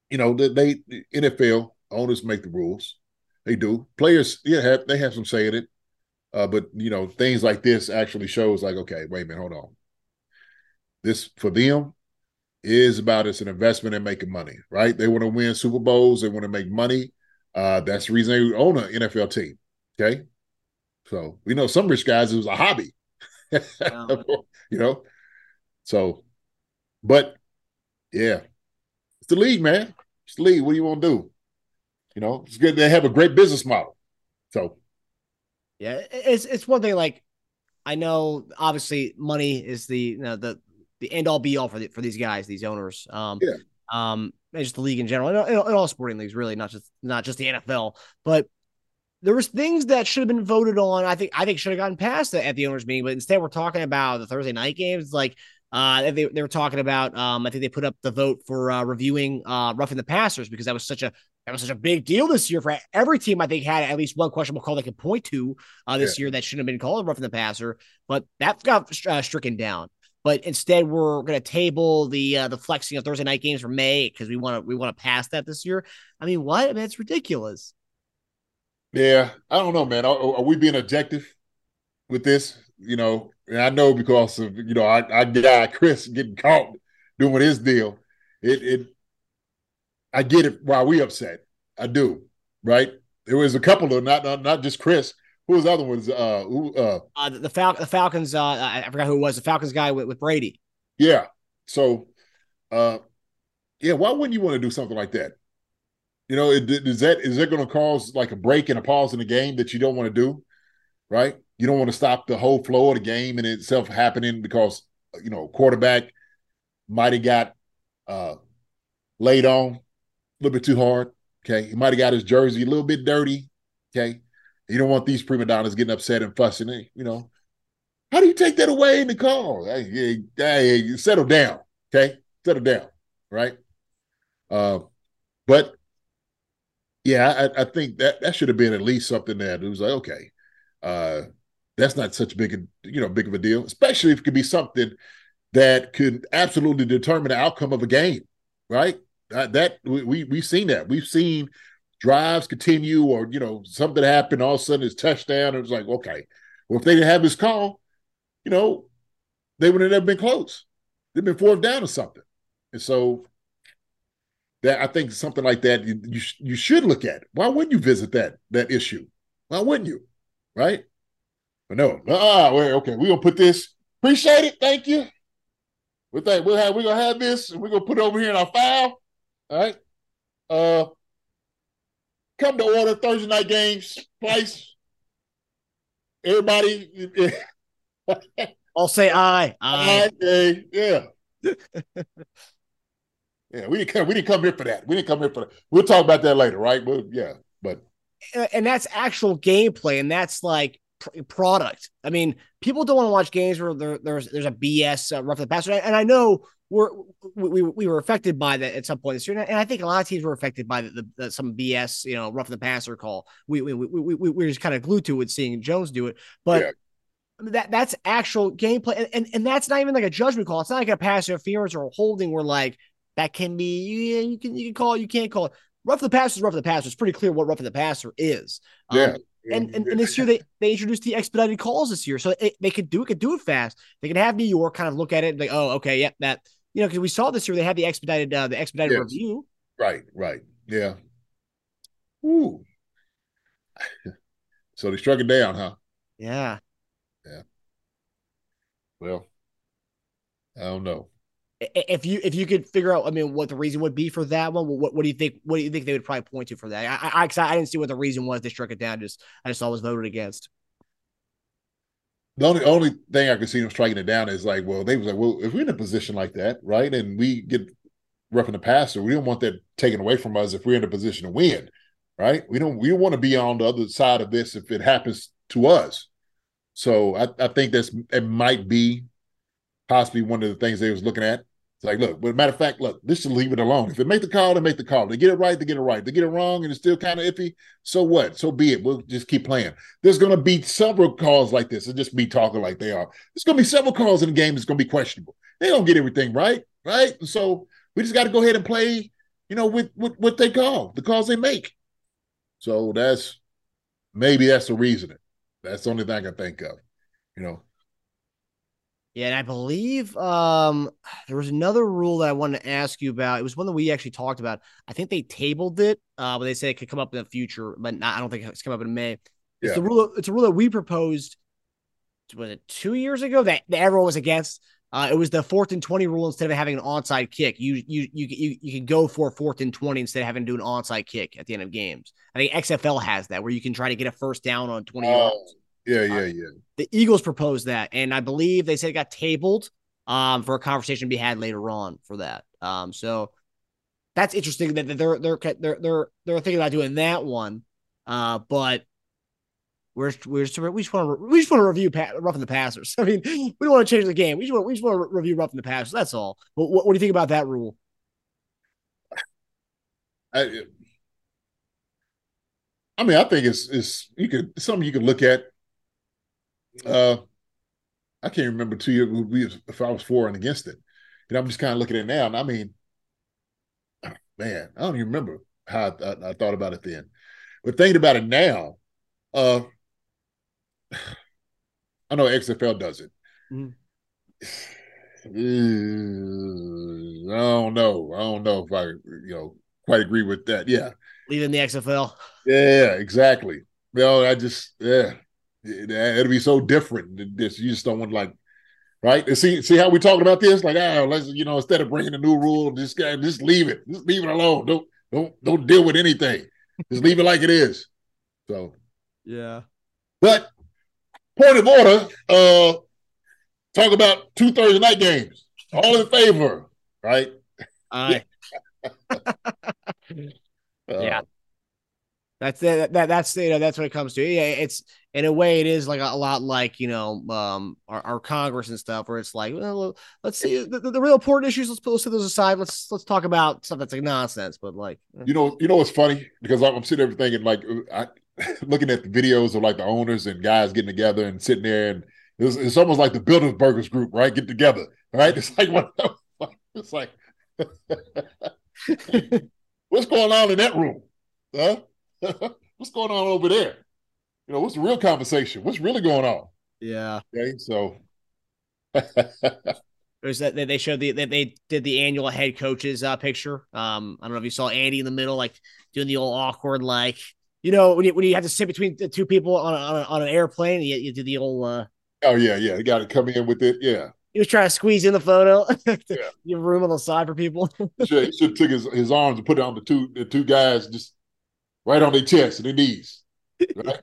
you know, they, they NFL owners make the rules. They do. Players, yeah, have, they have some say in it. Uh, but you know, things like this actually shows like, okay, wait a minute, hold on. This for them is about it's an investment in making money, right? They want to win Super Bowls, they want to make money. Uh, that's the reason they own an NFL team. Okay. So we know some rich guys it was a hobby. *laughs* you know? So, but yeah, it's the league, man. It's the league. What do you want to do? You know, it's good. They have a great business model. So yeah, it's it's one thing. Like I know, obviously, money is the you know, the the end all be all for the, for these guys, these owners. Um, yeah. Um, and just the league in general, and, and all sporting leagues, really, not just not just the NFL. But there was things that should have been voted on. I think I think should have gotten passed at the owners meeting, but instead we're talking about the Thursday night games. Like uh, they, they were talking about. Um, I think they put up the vote for uh, reviewing uh, roughing the passers because that was such a that was such a big deal this year for every team. I think had at least one questionable call they could point to uh, this yeah. year that shouldn't have been called roughing the passer, but that got uh, stricken down. But instead, we're going to table the uh, the flexing of Thursday night games for May because we want to we want to pass that this year. I mean, what? I mean, it's ridiculous. Yeah, I don't know, man. Are, are we being objective with this? You know, and I know because of you know our, our guy Chris getting caught doing his deal. It it I get it. Why we upset? I do. Right? There was a couple of not not, not just Chris. Who was the other ones? Uh, who? Uh, uh the, Fal- the Falcons. Uh, I forgot who it was. The Falcons guy with, with Brady. Yeah. So, uh, yeah. Why wouldn't you want to do something like that? You know, is that is that going to cause like a break and a pause in the game that you don't want to do? Right? You don't want to stop the whole flow of the game and itself happening because you know quarterback might have got uh laid on a little bit too hard. Okay, he might have got his jersey a little bit dirty. Okay, you don't want these prima donnas getting upset and fussing. You know, how do you take that away in the? Hey, hey, settle down. Okay, settle down. Right. Uh, but yeah, I, I, think that that should have been at least something that it was like, okay, uh, that's not such a big, you know, big of a deal, especially if it could be something that could absolutely determine the outcome of a game, right? Uh, that we we've seen that we've seen drives continue or you know something happened all of a sudden it's touchdown and it's like okay well if they didn't have this call you know they would have never been close they've been fourth down or something and so that I think something like that you you, you should look at. It. Why wouldn't you visit that that issue? Why wouldn't you? Right? But no, ah, well, okay, we're gonna put this. Appreciate it, thank you. We think we'll have we're gonna have this and we're gonna put it over here in our file. All right. Uh come to order Thursday night games twice. Everybody I'll say aye. Aye. aye yeah. Yeah, we didn't come. We didn't come here for that. We didn't come here for that. We'll talk about that later, right? Well, yeah, but and that's actual gameplay, and that's like product. I mean, people don't want to watch games where there, there's there's a BS uh, rough the passer, and I know we're we, we were affected by that at some point this year, and I think a lot of teams were affected by the, the, the some BS, you know, rough the passer call. We we we we, we we're just kind of glued to it, seeing Jones do it, but. Yeah. That that's actual gameplay, and, and and that's not even like a judgment call. It's not like a pass interference or a holding where like that can be you, you can you can call it, you can't call it. Rough the passer is rough the passer. It's pretty clear what rough the passer is. Um, yeah. and, and, and this year they, they introduced the expedited calls this year, so it, they could do it, could do it fast. They can have New York kind of look at it and like, oh, okay, yep, yeah, that you know, because we saw this year they had the expedited uh, the expedited Yes. review. Right, right. Yeah. Ooh. *laughs* so they struck it down, huh? Yeah. Yeah. Well, I don't know. If you if you could figure out, I mean, what the reason would be for that one, what what do you think? What do you think they would probably point to for that? I I, I, didn't see what the reason was they struck it down. Just I just saw it was voted against. The only only thing I could see them striking it down is like, well, they was like, well, if we're in a position like that, right, and we get roughing the passer, we don't want that taken away from us if we're in a position to win, right? We don't we don't want to be on the other side of this if it happens to us. So I, I think that's it might be possibly one of the things they was looking at. It's like, look, but matter of fact, look, this should leave it alone. If they make the call, they make the call. They get it right, they get it right. They get it wrong, and it's still kind of iffy. So what? So be it. We'll just keep playing. There's going to be several calls like this, and just be talking like they are. There's going to be several calls in the game that's going to be questionable. They don't get everything right, right? So we just got to go ahead and play, you know, with, with what they call the calls they make. So that's maybe that's the reasoning. That's the only thing I can think of. You know, Yeah, and I believe um there was another rule that I wanted to ask you about. It was one that we actually talked about. I think they tabled it, uh, but they said it could come up in the future, but not, I don't think it's come up in May. It's Yeah. the rule. It's a rule that we proposed. Was it two years ago that, that everyone was against? Uh, it was the fourth and twenty rule. Instead of having an onside kick, you you you you, you can go for fourth and twenty instead of having to do an onside kick at the end of games. I think XFL has that where you can try to get a first down on twenty yards Yeah, yeah, yeah. the Eagles proposed that, and I believe they said it got tabled um, for a conversation to be had later on for that. Um, so that's interesting that they're they're they're they're they're thinking about doing that one. Uh, but we're we're just, we just want to we just want to review pa- roughing the passers. *laughs* I mean, we don't want to change the game. We just want we just want to re- review roughing the passers. That's all. But what, what do you think about that rule? I, I mean, I think it's it's you could it's something you could look at. Uh, I can't remember two years we- if I was for and against it. And I'm just kind of looking at it now, and I mean, man, I don't even remember how I, I, I thought about it then. But thinking about it now, uh, *sighs* I know XFL does it. Uh, *sighs* I don't know. I don't know if I, you know, quite agree with that. Yeah. Leaving the XFL. Yeah, exactly. Well, I just yeah, it'll be so different. than This you just don't want like right. And see, see how we talking about this? Like, ah, let's you know, instead of bringing a new rule, just guy, just leave it, just leave it alone. Don't don't don't deal with anything. Just leave it like it is. So, Yeah. but point of order, uh, talk about two Thursday night games. All in favor, right? Uh, *laughs* Uh, Yeah. That's that, that that's you know that's what it comes to. Yeah, it's in a way it is like a, a lot like you know um our, our Congress and stuff where it's like well let's see the, the, real important issues let's put let's those aside let's let's talk about stuff that's like nonsense but like You know, you know what's funny because I'm, sitting there thinking like I *laughs* looking at the videos of like the owners and guys getting together and sitting there and it's, it's almost like the Bilderberg group, right? Get together, right? It's like what *laughs* it's like. *laughs* what's going on in that room? Huh? what's going on over there? You know, what's the real conversation? What's really going on? yeah Okay, so *laughs* there's that they- showed the that they did the annual head coaches uh picture um I don't know if you saw Andy in the middle like doing the old awkward like you know when you when you have to sit between the two people on a, on, a, on an airplane you, you do the old uh oh yeah, yeah, you got to come in with it. Yeah, he was trying to squeeze in the photo *laughs* Yeah. you have room on the side for people He should, he should have took his, his arms and put it on the two the two guys just right on their chest and their knees, right?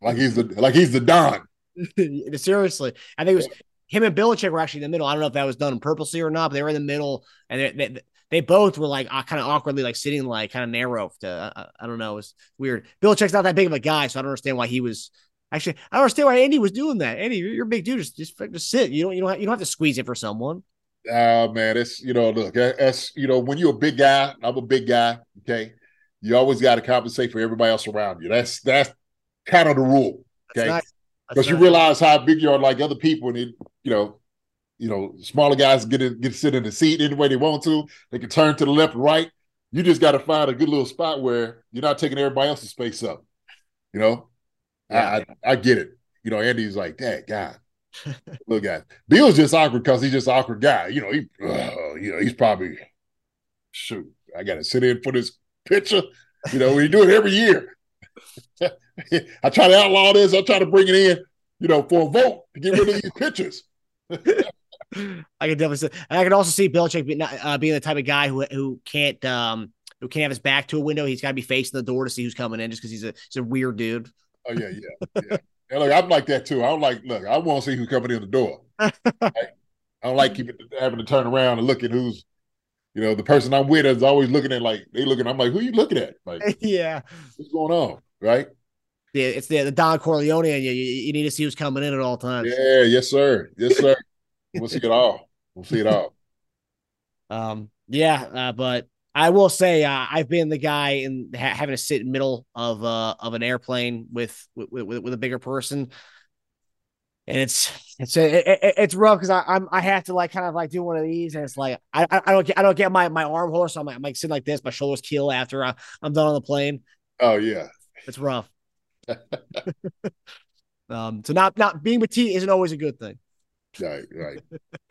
Like he's the like he's the don. *laughs* Seriously, I think it was him and Belichick were actually in the middle. I don't know if that was done purposely or not, but they were in the middle, and they they, they both were like uh, kind of awkwardly like sitting like kind of narrow. To uh, I don't know, it was weird. Belichick's not that big of a guy, so I don't understand why he was. Actually, I don't understand why Andy was doing that. Andy, you're, a big dude. Just, just just sit. You don't you don't have, you don't have to squeeze it for someone. Oh man, it's you know, look, that's you know, when you're a big guy, I'm a big guy. Okay, you always got to compensate for everybody else around you. That's that's kind of the rule. Okay, nice. Because you realize how big you are, like other people, and it, you know, you know, smaller guys get in, get to sit in the seat any way they want to. They can turn to the left, right. You just got to find a good little spot where you're not taking everybody else's space up. You know, I, I I get it. You know, Andy's like, that God, *laughs* Look at Bill's just awkward because he's just an awkward guy. You know, he, uh, you know, he's probably shoot. I got to sit in for this picture. You know, we do it every year. *laughs* I try to outlaw this. I try to bring it in. You know, for a vote to get rid of these pictures. *laughs* I can definitely see. And I can also see Belichick being, uh, being the type of guy who who can't um who can't have his back to a window. He's got to be facing the door to see who's coming in, just because he's a he's a weird dude. Oh yeah, yeah, yeah. and look, I'm like that too. I don't like look. I want to see who's coming in the door. *laughs* I don't like keeping having to turn around and look at who's, you know, the person I'm with is always looking at like they looking. I'm like, who you looking at? Like, yeah, what's going on? Right? Yeah, it's the the Don Corleone, and you, you you need to see who's coming in at all times. Yeah, yes sir, yes sir. *laughs* we'll see it all. We'll see it all. Um, yeah, uh, but I will say uh, I've been the guy in ha- having to sit in middle of uh of an airplane with with with, with a bigger person, and it's it's it, it, it's rough because I'm I have to like kind of like do one of these, and it's like I I don't get I don't get my my arm hold, so I'm like, I'm like sitting like this, my shoulders keel after I, I'm done on the plane. Oh yeah, it's rough. *laughs* um, so not not being petite isn't always a good thing. Right, right.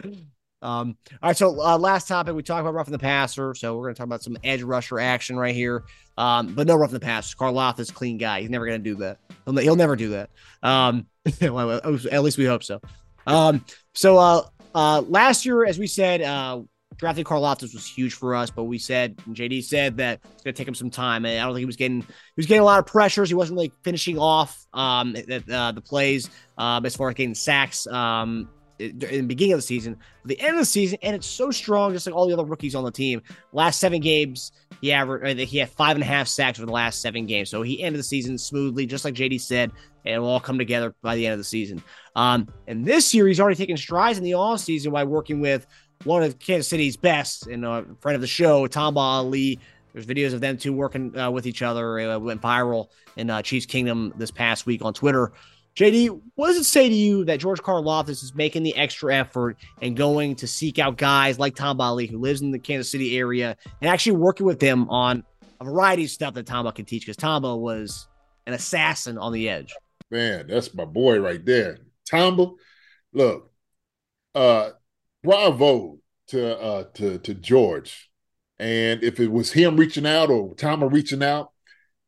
*laughs* Um, all right, so uh, last topic we talked about roughing the passer, so we're going to talk about some edge rusher action right here. Um, but no roughing the passer. Karlaftis clean guy. He's never going to do that. He'll, he'll, never do that. Um, *laughs* well, at least we hope so. Um, so uh, uh, last year, as we said, uh, drafting Karlaftis was huge for us, but we said JD said that it's going to take him some time, and I don't think he was getting he was getting a lot of pressures. He wasn't really finishing off um, the, uh, the plays um, as far as getting sacks um, in the beginning of the season, the end of the season, and it's so strong, just like all the other rookies on the team. Last seven games, he averaged he had five and a half sacks for the last seven games, so he ended the season smoothly, just like JD said, and it'll all come together by the end of the season. Um, and this year, he's already taken strides in the off season by working with one of Kansas City's best and a friend of the show, Tamba Hali. There's videos of them two working uh, with each other. It went viral in uh, Chiefs Kingdom this past week on Twitter. JD, what does it say to you that George Karlaftis is making the extra effort and going to seek out guys like Tamba Hali, who lives in the Kansas City area, and actually working with them on a variety of stuff that Tamba can teach? Because Tamba was an assassin on the edge. Man, that's my boy right there. Tamba, look, uh, bravo to uh to to George. And if it was him reaching out or Tamba reaching out,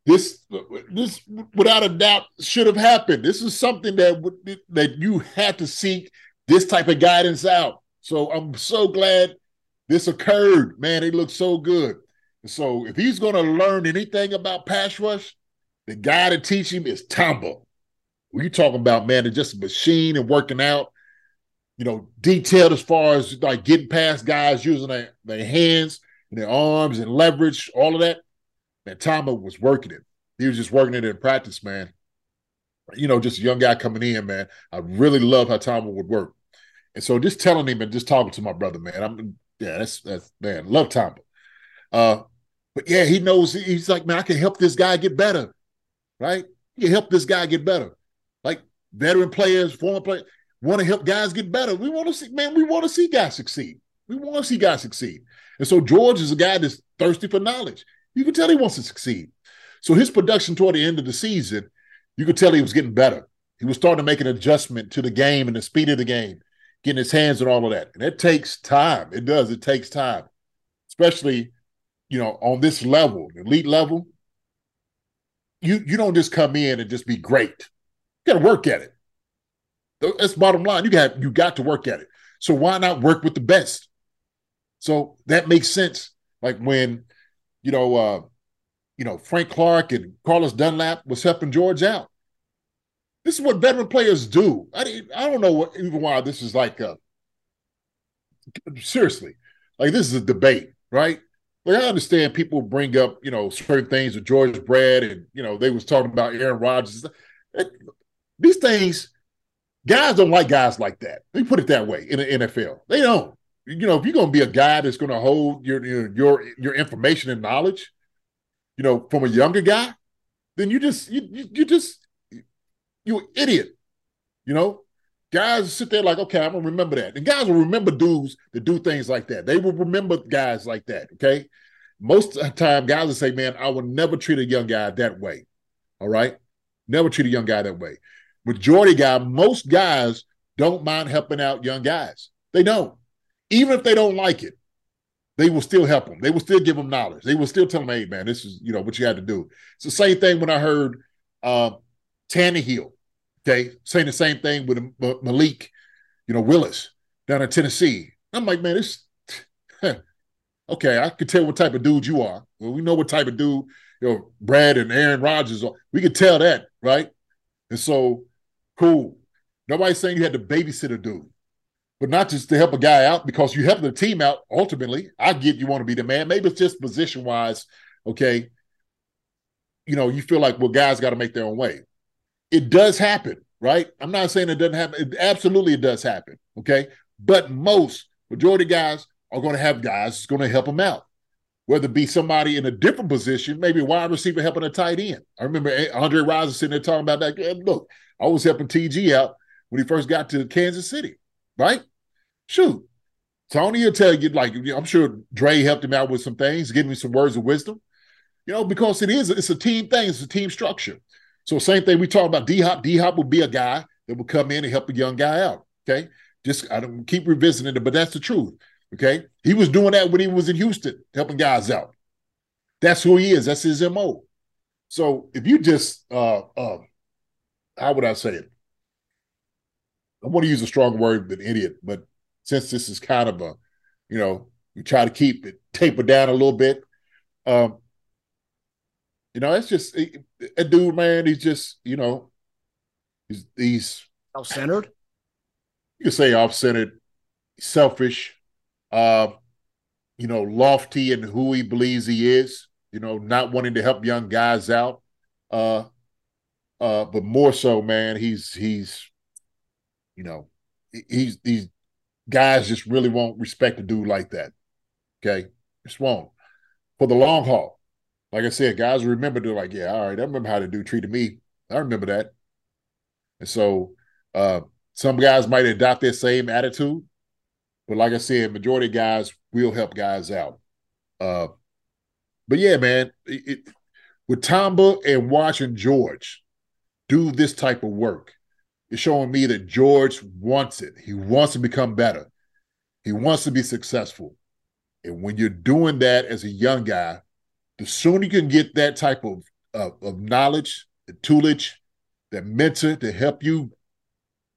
this this without a doubt should have happened. This is something that would, that you had to seek this type of guidance out. So I'm so glad this occurred. Man, it looks so good. So if he's going to learn anything about pass rush, the guy to teach him is Tamba. When you talking about man, it's just a machine and working out. You know, detailed as far as like getting past guys using their, their hands and their arms and leverage, all of that Man, Tamba was working it. He was just working it in practice, man. You know, just a young guy coming in, man. I really love how Tamba would work. And so just telling him and just talking to my brother, man. I'm yeah, that's that's man, love Tamba. Uh, but yeah, he knows he's like, man, I can help this guy get better. Right? You can help this guy get better. Like veteran players, former players, want to help guys get better. We want to see, man, we want to see guys succeed. We want to see guys succeed. And so George is a guy that's thirsty for knowledge. You can tell he wants to succeed. So his production toward the end of the season, you could tell he was getting better. He was starting to make an adjustment to the game and the speed of the game, getting his hands on all of that. And it takes time. It does. It takes time, especially, you know, on this level, elite level. You you don't just come in and just be great. You got to work at it. That's bottom line. You got you got to work at it. So why not work with the best? So that makes sense. Like when you know, uh, you know, Frank Clark and Carlos Dunlap was helping George out. This is what veteran players do. I, I don't know what, even why this is like a, seriously, like this is a debate, right? Like I understand people bring up, you know, certain things with George Brad and, you know, they was talking about Aaron Rodgers. These things, guys don't like guys like that. Me put it that way in the NFL. They don't you know, if you're gonna be a guy that's gonna hold your your your, your information and knowledge, you know, from a younger guy, then you just you you, you just you an idiot. You know, guys sit there like, okay, I'm gonna remember that. And guys will remember dudes that do things like that. They will remember guys like that. Okay. Most of the time, guys will say, man, I will never treat a young guy that way. All right. Never treat a young guy that way. Majority guy, most guys don't mind helping out young guys. They don't. Even if they don't like it, they will still help them. They will still give them knowledge. They will still tell them, hey, man, this is, you know, what you had to do. It's the same thing when I heard uh, Tannehill, okay, saying the same thing with Malik, you know, Willis down in Tennessee. I'm like, man, this, *laughs* okay, I could tell what type of dude you are. Well, we know what type of dude, you know, Brad and Aaron Rodgers are. We could tell that, right? And so, cool. Nobody's saying you had to babysit a dude but not just to help a guy out because you help the team out ultimately. I get you want to be the man. Maybe it's just position wise, okay. You know, you feel like, well, guys got to make their own way. It does happen, right? I'm not saying it doesn't happen. It, absolutely, it does happen, okay. But most majority guys are going to have guys going to help them out, whether it be somebody in a different position, maybe a wide receiver helping a tight end. I remember Andre Rison sitting there talking about that. Look, I was helping TG out when he first got to Kansas City right? Shoot. Tony will tell you, like, I'm sure Dre helped him out with some things, give me some words of wisdom, you know, because it is, it's a team thing, it's a team structure. So, same thing we talk about D Hop. D Hop would be a guy that would come in and help a young guy out. Okay. Just, I don't keep revisiting it, but that's the truth. Okay. He was doing that when he was in Houston, helping guys out. That's who he is. That's his MO. So, if you just, uh, uh, how would I say it? I want to use a strong word than idiot, but since this is kind of a, you know, we try to keep it taper down a little bit. Um, you know, it's just a dude, man. He's just, you know, he's he's self-centered. You could say off-centered, selfish, uh, you know, lofty in who he believes he is. You know, not wanting to help young guys out. Uh, uh, but more so, man, he's he's you know, he's these guys just really won't respect a dude like that. Okay, just won't for the long haul. Like I said, guys remember they're like, yeah, all right, I remember how the dude treated me. I remember that. And so uh, some guys might adopt that same attitude, but like I said, majority guys will help guys out. Uh, but yeah, man, it, it, with Tamba and watching George do this type of work, is showing me that George wants it. He wants to become better. He wants to be successful. And when you're doing that as a young guy, the sooner you can get that type of, of, of knowledge, the toolage, that mentor to help you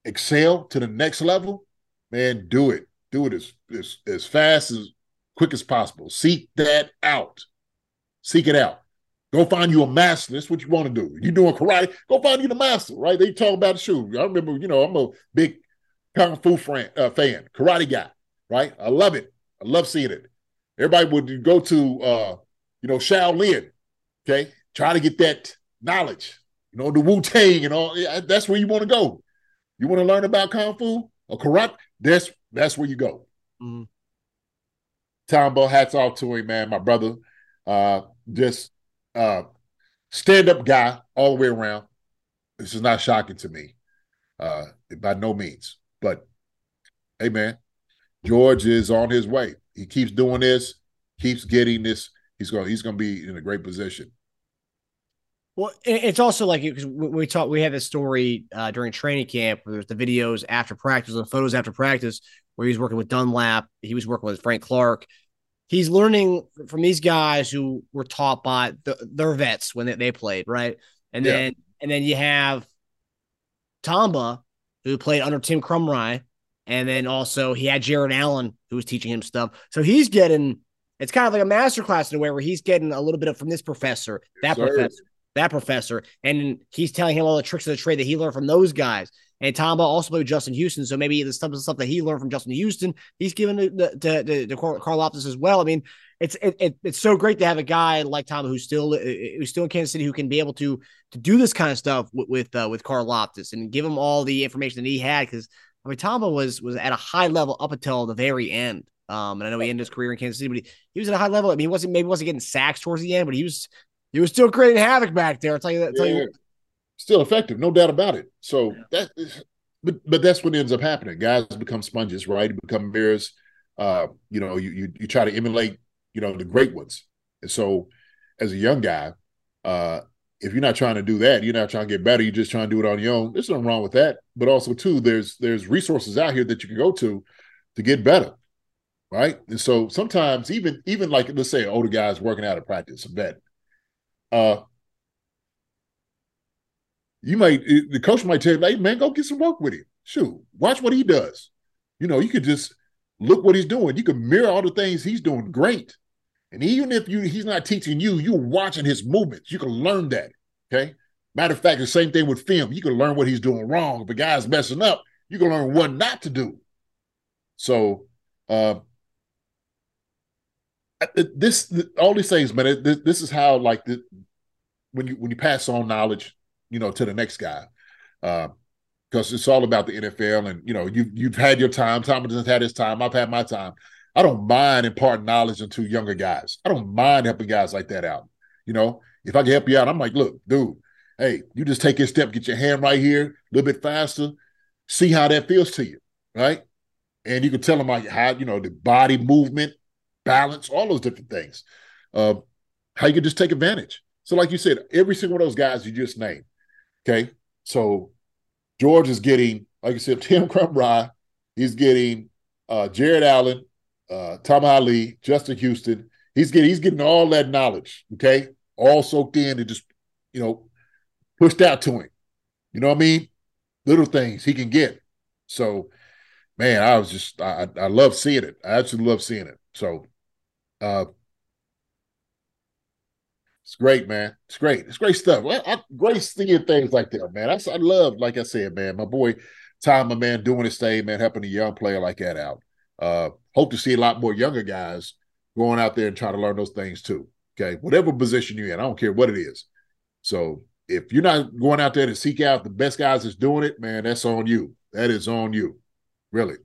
excel to the next level, man, do it. Do it as, as, as fast as quick as possible. Seek that out. Seek it out. Go find you a master. That's what you want to do. You doing karate? Go find you the master, right? They talk about the shoe. I remember, you know, I'm a big kung fu fan, uh, fan, karate guy, right? I love it. I love seeing it. Everybody would go to, uh, you know, Shaolin, okay? Try to get that knowledge, you know, the Wu Tang and all. That's where you want to go. You want to learn about kung fu or karate? That's that's where you go. Mm-hmm. Tamba, hats off to him, man, my brother. Uh, just uh, stand up guy all the way around. This is not shocking to me, uh, by no means. But hey, man, George is on his way. He keeps doing this, keeps getting this. He's going. He's going to be in a great position. Well, it's also like because we talked, we had this story uh, during training camp where there's the videos after practice, the photos after practice, where he was working with Dunlap, he was working with Frank Clark, he's learning from these guys who were taught by the, their vets when they, they played, right? And yeah. then and then you have Tamba, who played under Tim Krumrie, and then also he had Jared Allen who was teaching him stuff. So he's getting it's kind of like a master class in a way where he's getting a little bit of from this professor, that yes, professor, that professor, and he's telling him all the tricks of the trade that he learned from those guys. And Tamba also played Justin Houston, so maybe the stuff, stuff that he learned from Justin Houston, he's given to, to, to, to Karlaftis as well. I mean, it's it, it, it's so great to have a guy like Tamba who's still who's still in Kansas City who can be able to to do this kind of stuff with with, uh, with Karlaftis and give him all the information that he had because I mean Tamba was was at a high level up until the very end. Um, and I know he ended his career in Kansas City, but he, he was at a high level. I mean, he wasn't maybe wasn't getting sacks towards the end, but he was he was still creating havoc back there. I'll tell you that. Yeah. You still effective, no doubt about it. So yeah. that is, but but that's what ends up happening. Guys become sponges, right? Become mirrors. Uh, you know, you, you you try to emulate, you know, the great ones. And so, as a young guy, uh, if you're not trying to do that, you're not trying to get better. You're just trying to do it on your own. There's nothing wrong with that. But also, too, there's there's resources out here that you can go to to get better, right? And so sometimes even even like let's say older guys working out of practice, a vet, uh, you might the coach might tell you, "Hey man, go get some work with him. Shoot, watch what he does." You know, you could just look what he's doing. You can mirror all the things he's doing great. And even if you he's not teaching you, you're watching his movements. You can learn that. Okay. Matter of fact, the same thing with film. You can learn what he's doing wrong. If a guy's messing up, you can learn what not to do. So uh this all these things, man. This, this is how like the, when you when you pass on knowledge, you know, to the next guy. Uh, because it's all about the NFL, and you know, you've you've had your time. Thomas has had his time. I've had my time. I don't mind imparting knowledge into younger guys. I don't mind helping guys like that out. You know, if I can help you out, I'm like, look, dude, hey, you just take a step, get your hand right here a little bit faster, see how that feels to you, right? And you can tell them like how you know the body movement, balance, all those different things. Uh, how you can just take advantage. So, like you said, every single one of those guys you just named, okay. So George is getting, like I said, *laughs* Tim Krumrie. He's getting uh, Jared Allen, uh, Tamba Hali, Justin Houston. He's getting he's getting all that knowledge, okay, all soaked in and just you know pushed out to him. You know what I mean? Little things he can get. So, man, I was just I I love seeing it. I absolutely love seeing it. So, uh, it's great, man. It's great. It's great stuff. I, I, great seeing things like that, man. I, I love, like I said, man, my boy Tom, my man, doing his thing, man, helping a young player like that out. Uh, hope to see a lot more younger guys going out there and trying to learn those things too. Okay. Whatever position you're in, I don't care what it is. So if you're not going out there to seek out the best guys that's doing it, man, that's on you. That is on you. Really.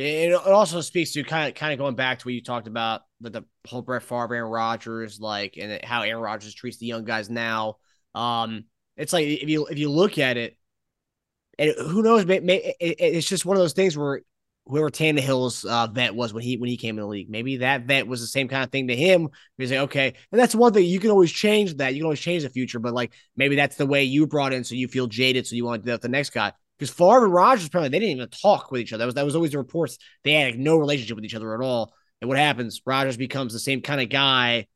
It it also speaks to kind of kind of going back to what you talked about the, the whole Brett Favre, Aaron Rodgers, like, and how Aaron Rodgers treats the young guys now. Um, it's like if you if you look at it, and who knows, may, may, it, it's just one of those things where whoever Tannehill's uh, vet was when he when he came in the league, maybe that vet was the same kind of thing to him. You say, okay, and that's one thing you can always change that. You can always change the future, but like maybe that's the way you brought in, so you feel jaded, so you want to do that with the next guy. Because Favre and Rodgers apparently they didn't even talk with each other. That was that was always the reports. They had like, no relationship with each other at all. And what happens? Rodgers becomes the same kind of guy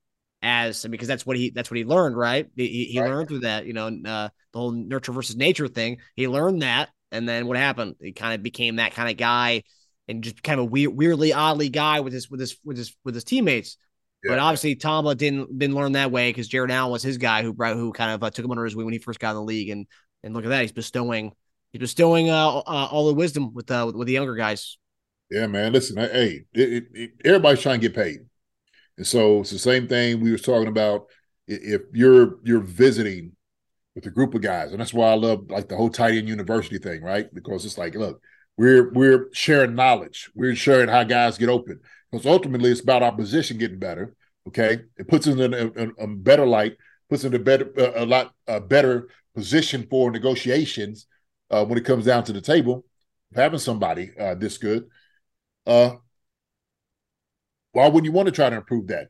as because that's what he that's what he learned, right? He, he right. learned through that, you know, uh, the whole nurture versus nature thing. He learned that, and then what happened? He kind of became that kind of guy, and just kind of weird, weirdly, oddly guy with his with his with his with his teammates. Yeah. But obviously, Tomlin didn't didn't learn that way because Jared Allen was his guy who brought who kind of uh, took him under his wing when he first got in the league, and and look at that, he's bestowing he's bestowing uh, uh, all the wisdom with uh, with the younger guys. Yeah, man. Listen, hey, it, it, it, everybody's trying to get paid, and so it's the same thing we was talking about. If you're you're visiting with a group of guys, and that's why I love like the whole tight end university thing, right? Because it's like, look, we're we're sharing knowledge, we're sharing how guys get open. Because ultimately, it's about our position getting better. Okay, it puts us in a, a, a better light, puts us in a better a lot a better position for negotiations uh, when it comes down to the table. Having somebody uh, this good uh, why wouldn't you want to try to improve that?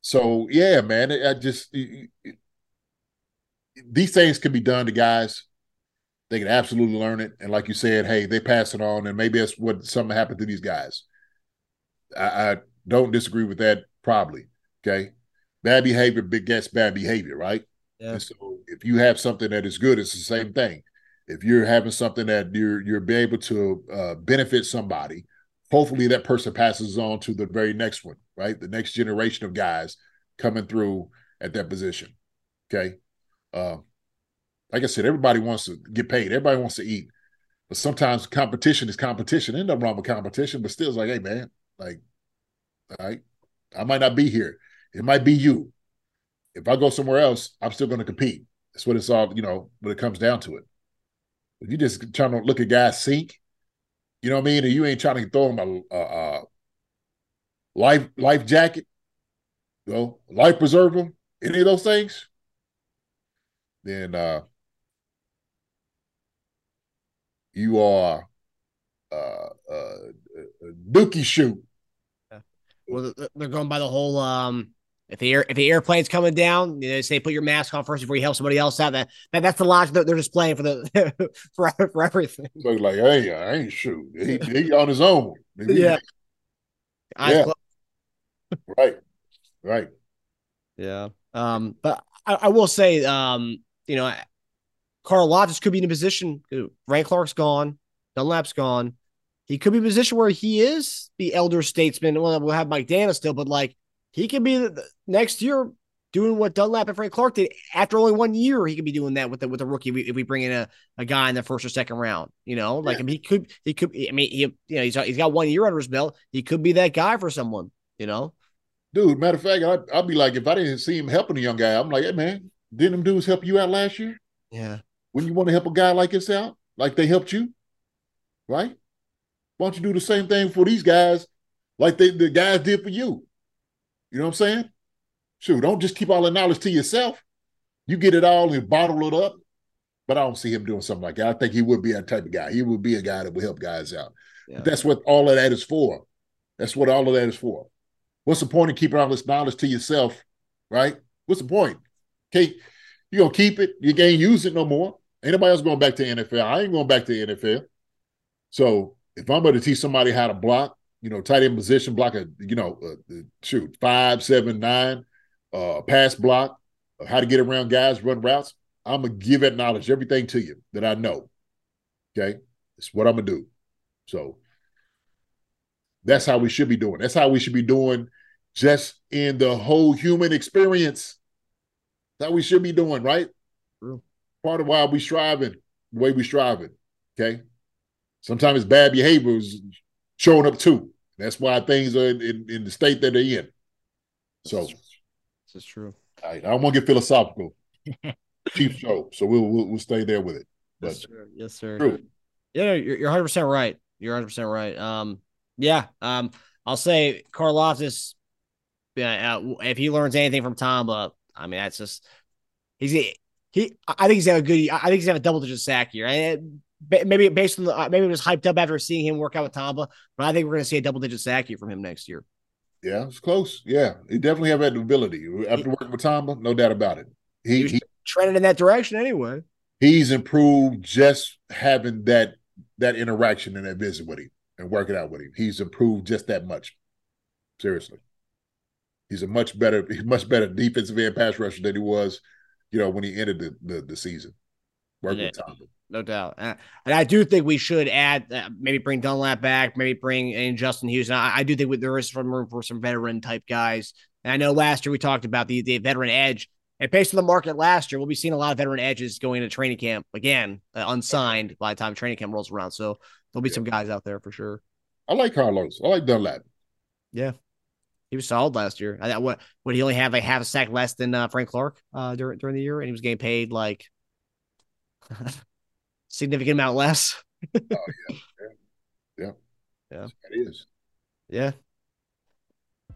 So yeah, man, I just it, it, these things can be done to guys. They can absolutely learn it, and like you said, hey, they pass it on, and maybe that's what something happened to these guys. I, I don't disagree with that. Probably, okay. Bad behavior begets bad behavior, right? Yeah. And so if you have something that is good, it's the same thing. If you're having something that you're you're be able to uh, benefit somebody, hopefully that person passes on to the very next one, right? The next generation of guys coming through at that position. Okay. Uh, like I said, everybody wants to get paid. Everybody wants to eat. But sometimes competition is competition. Ain't nothing wrong with competition, but still it's like, hey man, like, all right, I might not be here. It might be you. If I go somewhere else, I'm still going to compete. That's what it's all, you know, when it comes down to it. If you just trying to look at guys sink, you know what I mean? And you ain't trying to throw them a, a, a life life jacket, you know, life preserver, any of those things, then uh, you are uh, uh, dookie shoot. Yeah. Well, they're going by the whole um, If the air, if the airplane's coming down, you know, they say put your mask on first before you help somebody else out. That, that that's the logic that they're just playing for the *laughs* for, for everything. So like, hey, I ain't shoot. He, he on his own. Yeah. Eyes Yeah. closed. Right. Right. Yeah. Um, but I, I will say, um, you know, Karlaftis could be in a position. Frank Clark's gone, Dunlap's gone. He could be in a position where he is the elder statesman. Well, we'll have Mike Danna still, but like he could be the, next year doing what Dunlap and Frank Clark did after only one year. He could be doing that with the with a rookie if we, if we bring in a, a guy in the first or second round. You know, like I mean, he could he could. I mean, he you know he's he's got one year under his belt. He could be that guy for someone. You know. Dude, matter of fact, I, I'd be like, if I didn't see him helping a young guy, I'm like, hey, man, didn't them dudes help you out last year? Yeah. When you want to help a guy like this out, like they helped you, right? Why don't you do the same thing for these guys like they, the guys did for you? You know what I'm saying? Shoot, don't just keep all the knowledge to yourself. You get it all and bottle it up. But I don't see him doing something like that. I think he would be that type of guy. He would be a guy that would help guys out. Yeah. That's what all of that is for. That's what all of that is for. What's the point of keeping all this knowledge to yourself, right? What's the point? Okay, you're gonna keep it, you can't use it no more. Ain't nobody else going back to NFL. I ain't going back to NFL. So if I'm going to teach somebody how to block, you know, tight end position, block a, you know, uh, shoot, five, seven, nine, uh, pass block, uh, how to get around guys, run routes, I'm gonna give that knowledge, everything to you that I know. Okay, it's what I'm gonna do. So that's how we should be doing. That's how we should be doing, just in the whole human experience. That we should be doing, right? True. Part of why we striving, the way we striving. Okay. Sometimes bad behavior is showing up too. That's why things are in, in the state that they're in. So This is true. I, I don't want to get philosophical. *laughs* Chief show, so we'll, we'll we'll stay there with it. But Yes, sir. Yes, sir. true. Yeah, no, you're you're 100 percent right. You're 100 percent right. Um, yeah. Um, I'll say Karlaftis. Yeah, uh, if he learns anything from Tamba, I mean that's just he's he. I think he's have a good. I think he's have a double digit sack here. Maybe based on the uh, maybe it was hyped up after seeing him work out with Tamba, but I think we're gonna see a double digit sack year from him next year. Yeah, it's close. Yeah, he definitely have that ability. After working with Tamba, no doubt about it. He He, was he trending in that direction anyway. he's improved just having that that interaction and that visit with him and working out with him. He's improved just that much. Seriously, he's a much better, much better defensive end pass rusher than he was, you know, when he ended the the, the season. Working with Tamba. No doubt. And I do think we should add, uh, maybe bring Dunlap back, maybe bring in Justin Houston. I, I do think we, there is some room for some veteran type guys. And I know last year we talked about the, the veteran edge. And based on the market last year, we'll be seeing a lot of veteran edges going into training camp again, uh, unsigned by the time training camp rolls around. So there'll be Yeah. some guys out there for sure. I like Carlos. I like Dunlap. Yeah, he was solid last year. I, thought what would he only have like half a sack less than uh, Frank Clark uh, during during the year, and he was getting paid like *laughs* significant amount less. Oh Yeah. *laughs* Yeah. It is. Yeah.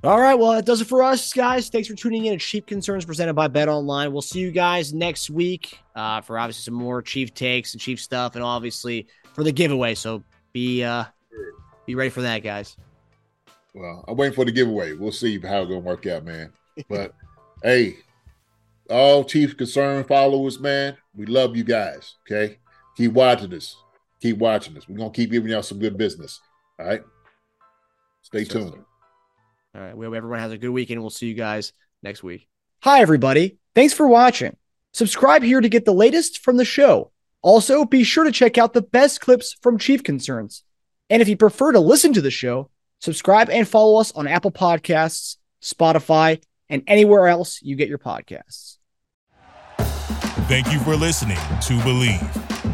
All right. Well, that does it for us, guys. Thanks for tuning in to Chief Concerns presented by BetOnline. We'll see you guys next week uh, for obviously some more Chief takes and Chief stuff, and obviously for the giveaway. So be uh, be ready for that, guys. Well, I'm waiting for the giveaway. We'll see how it's gonna work out, man. *laughs* But hey, all Chief Concern followers, man, we love you guys. Okay, keep watching us. Keep watching us. We're gonna keep giving y'all some good business. All right. Stay Yes, sir. tuned. All right. We hope everyone has a good weekend. We'll see you guys next week. Hi, everybody. Thanks for watching. Subscribe here to get the latest from the show. Also, be sure to check out the best clips from Chief Concerns. And if you prefer to listen to the show, subscribe and follow us on Apple Podcasts, Spotify, and anywhere else you get your podcasts. Thank you for listening to Bleav.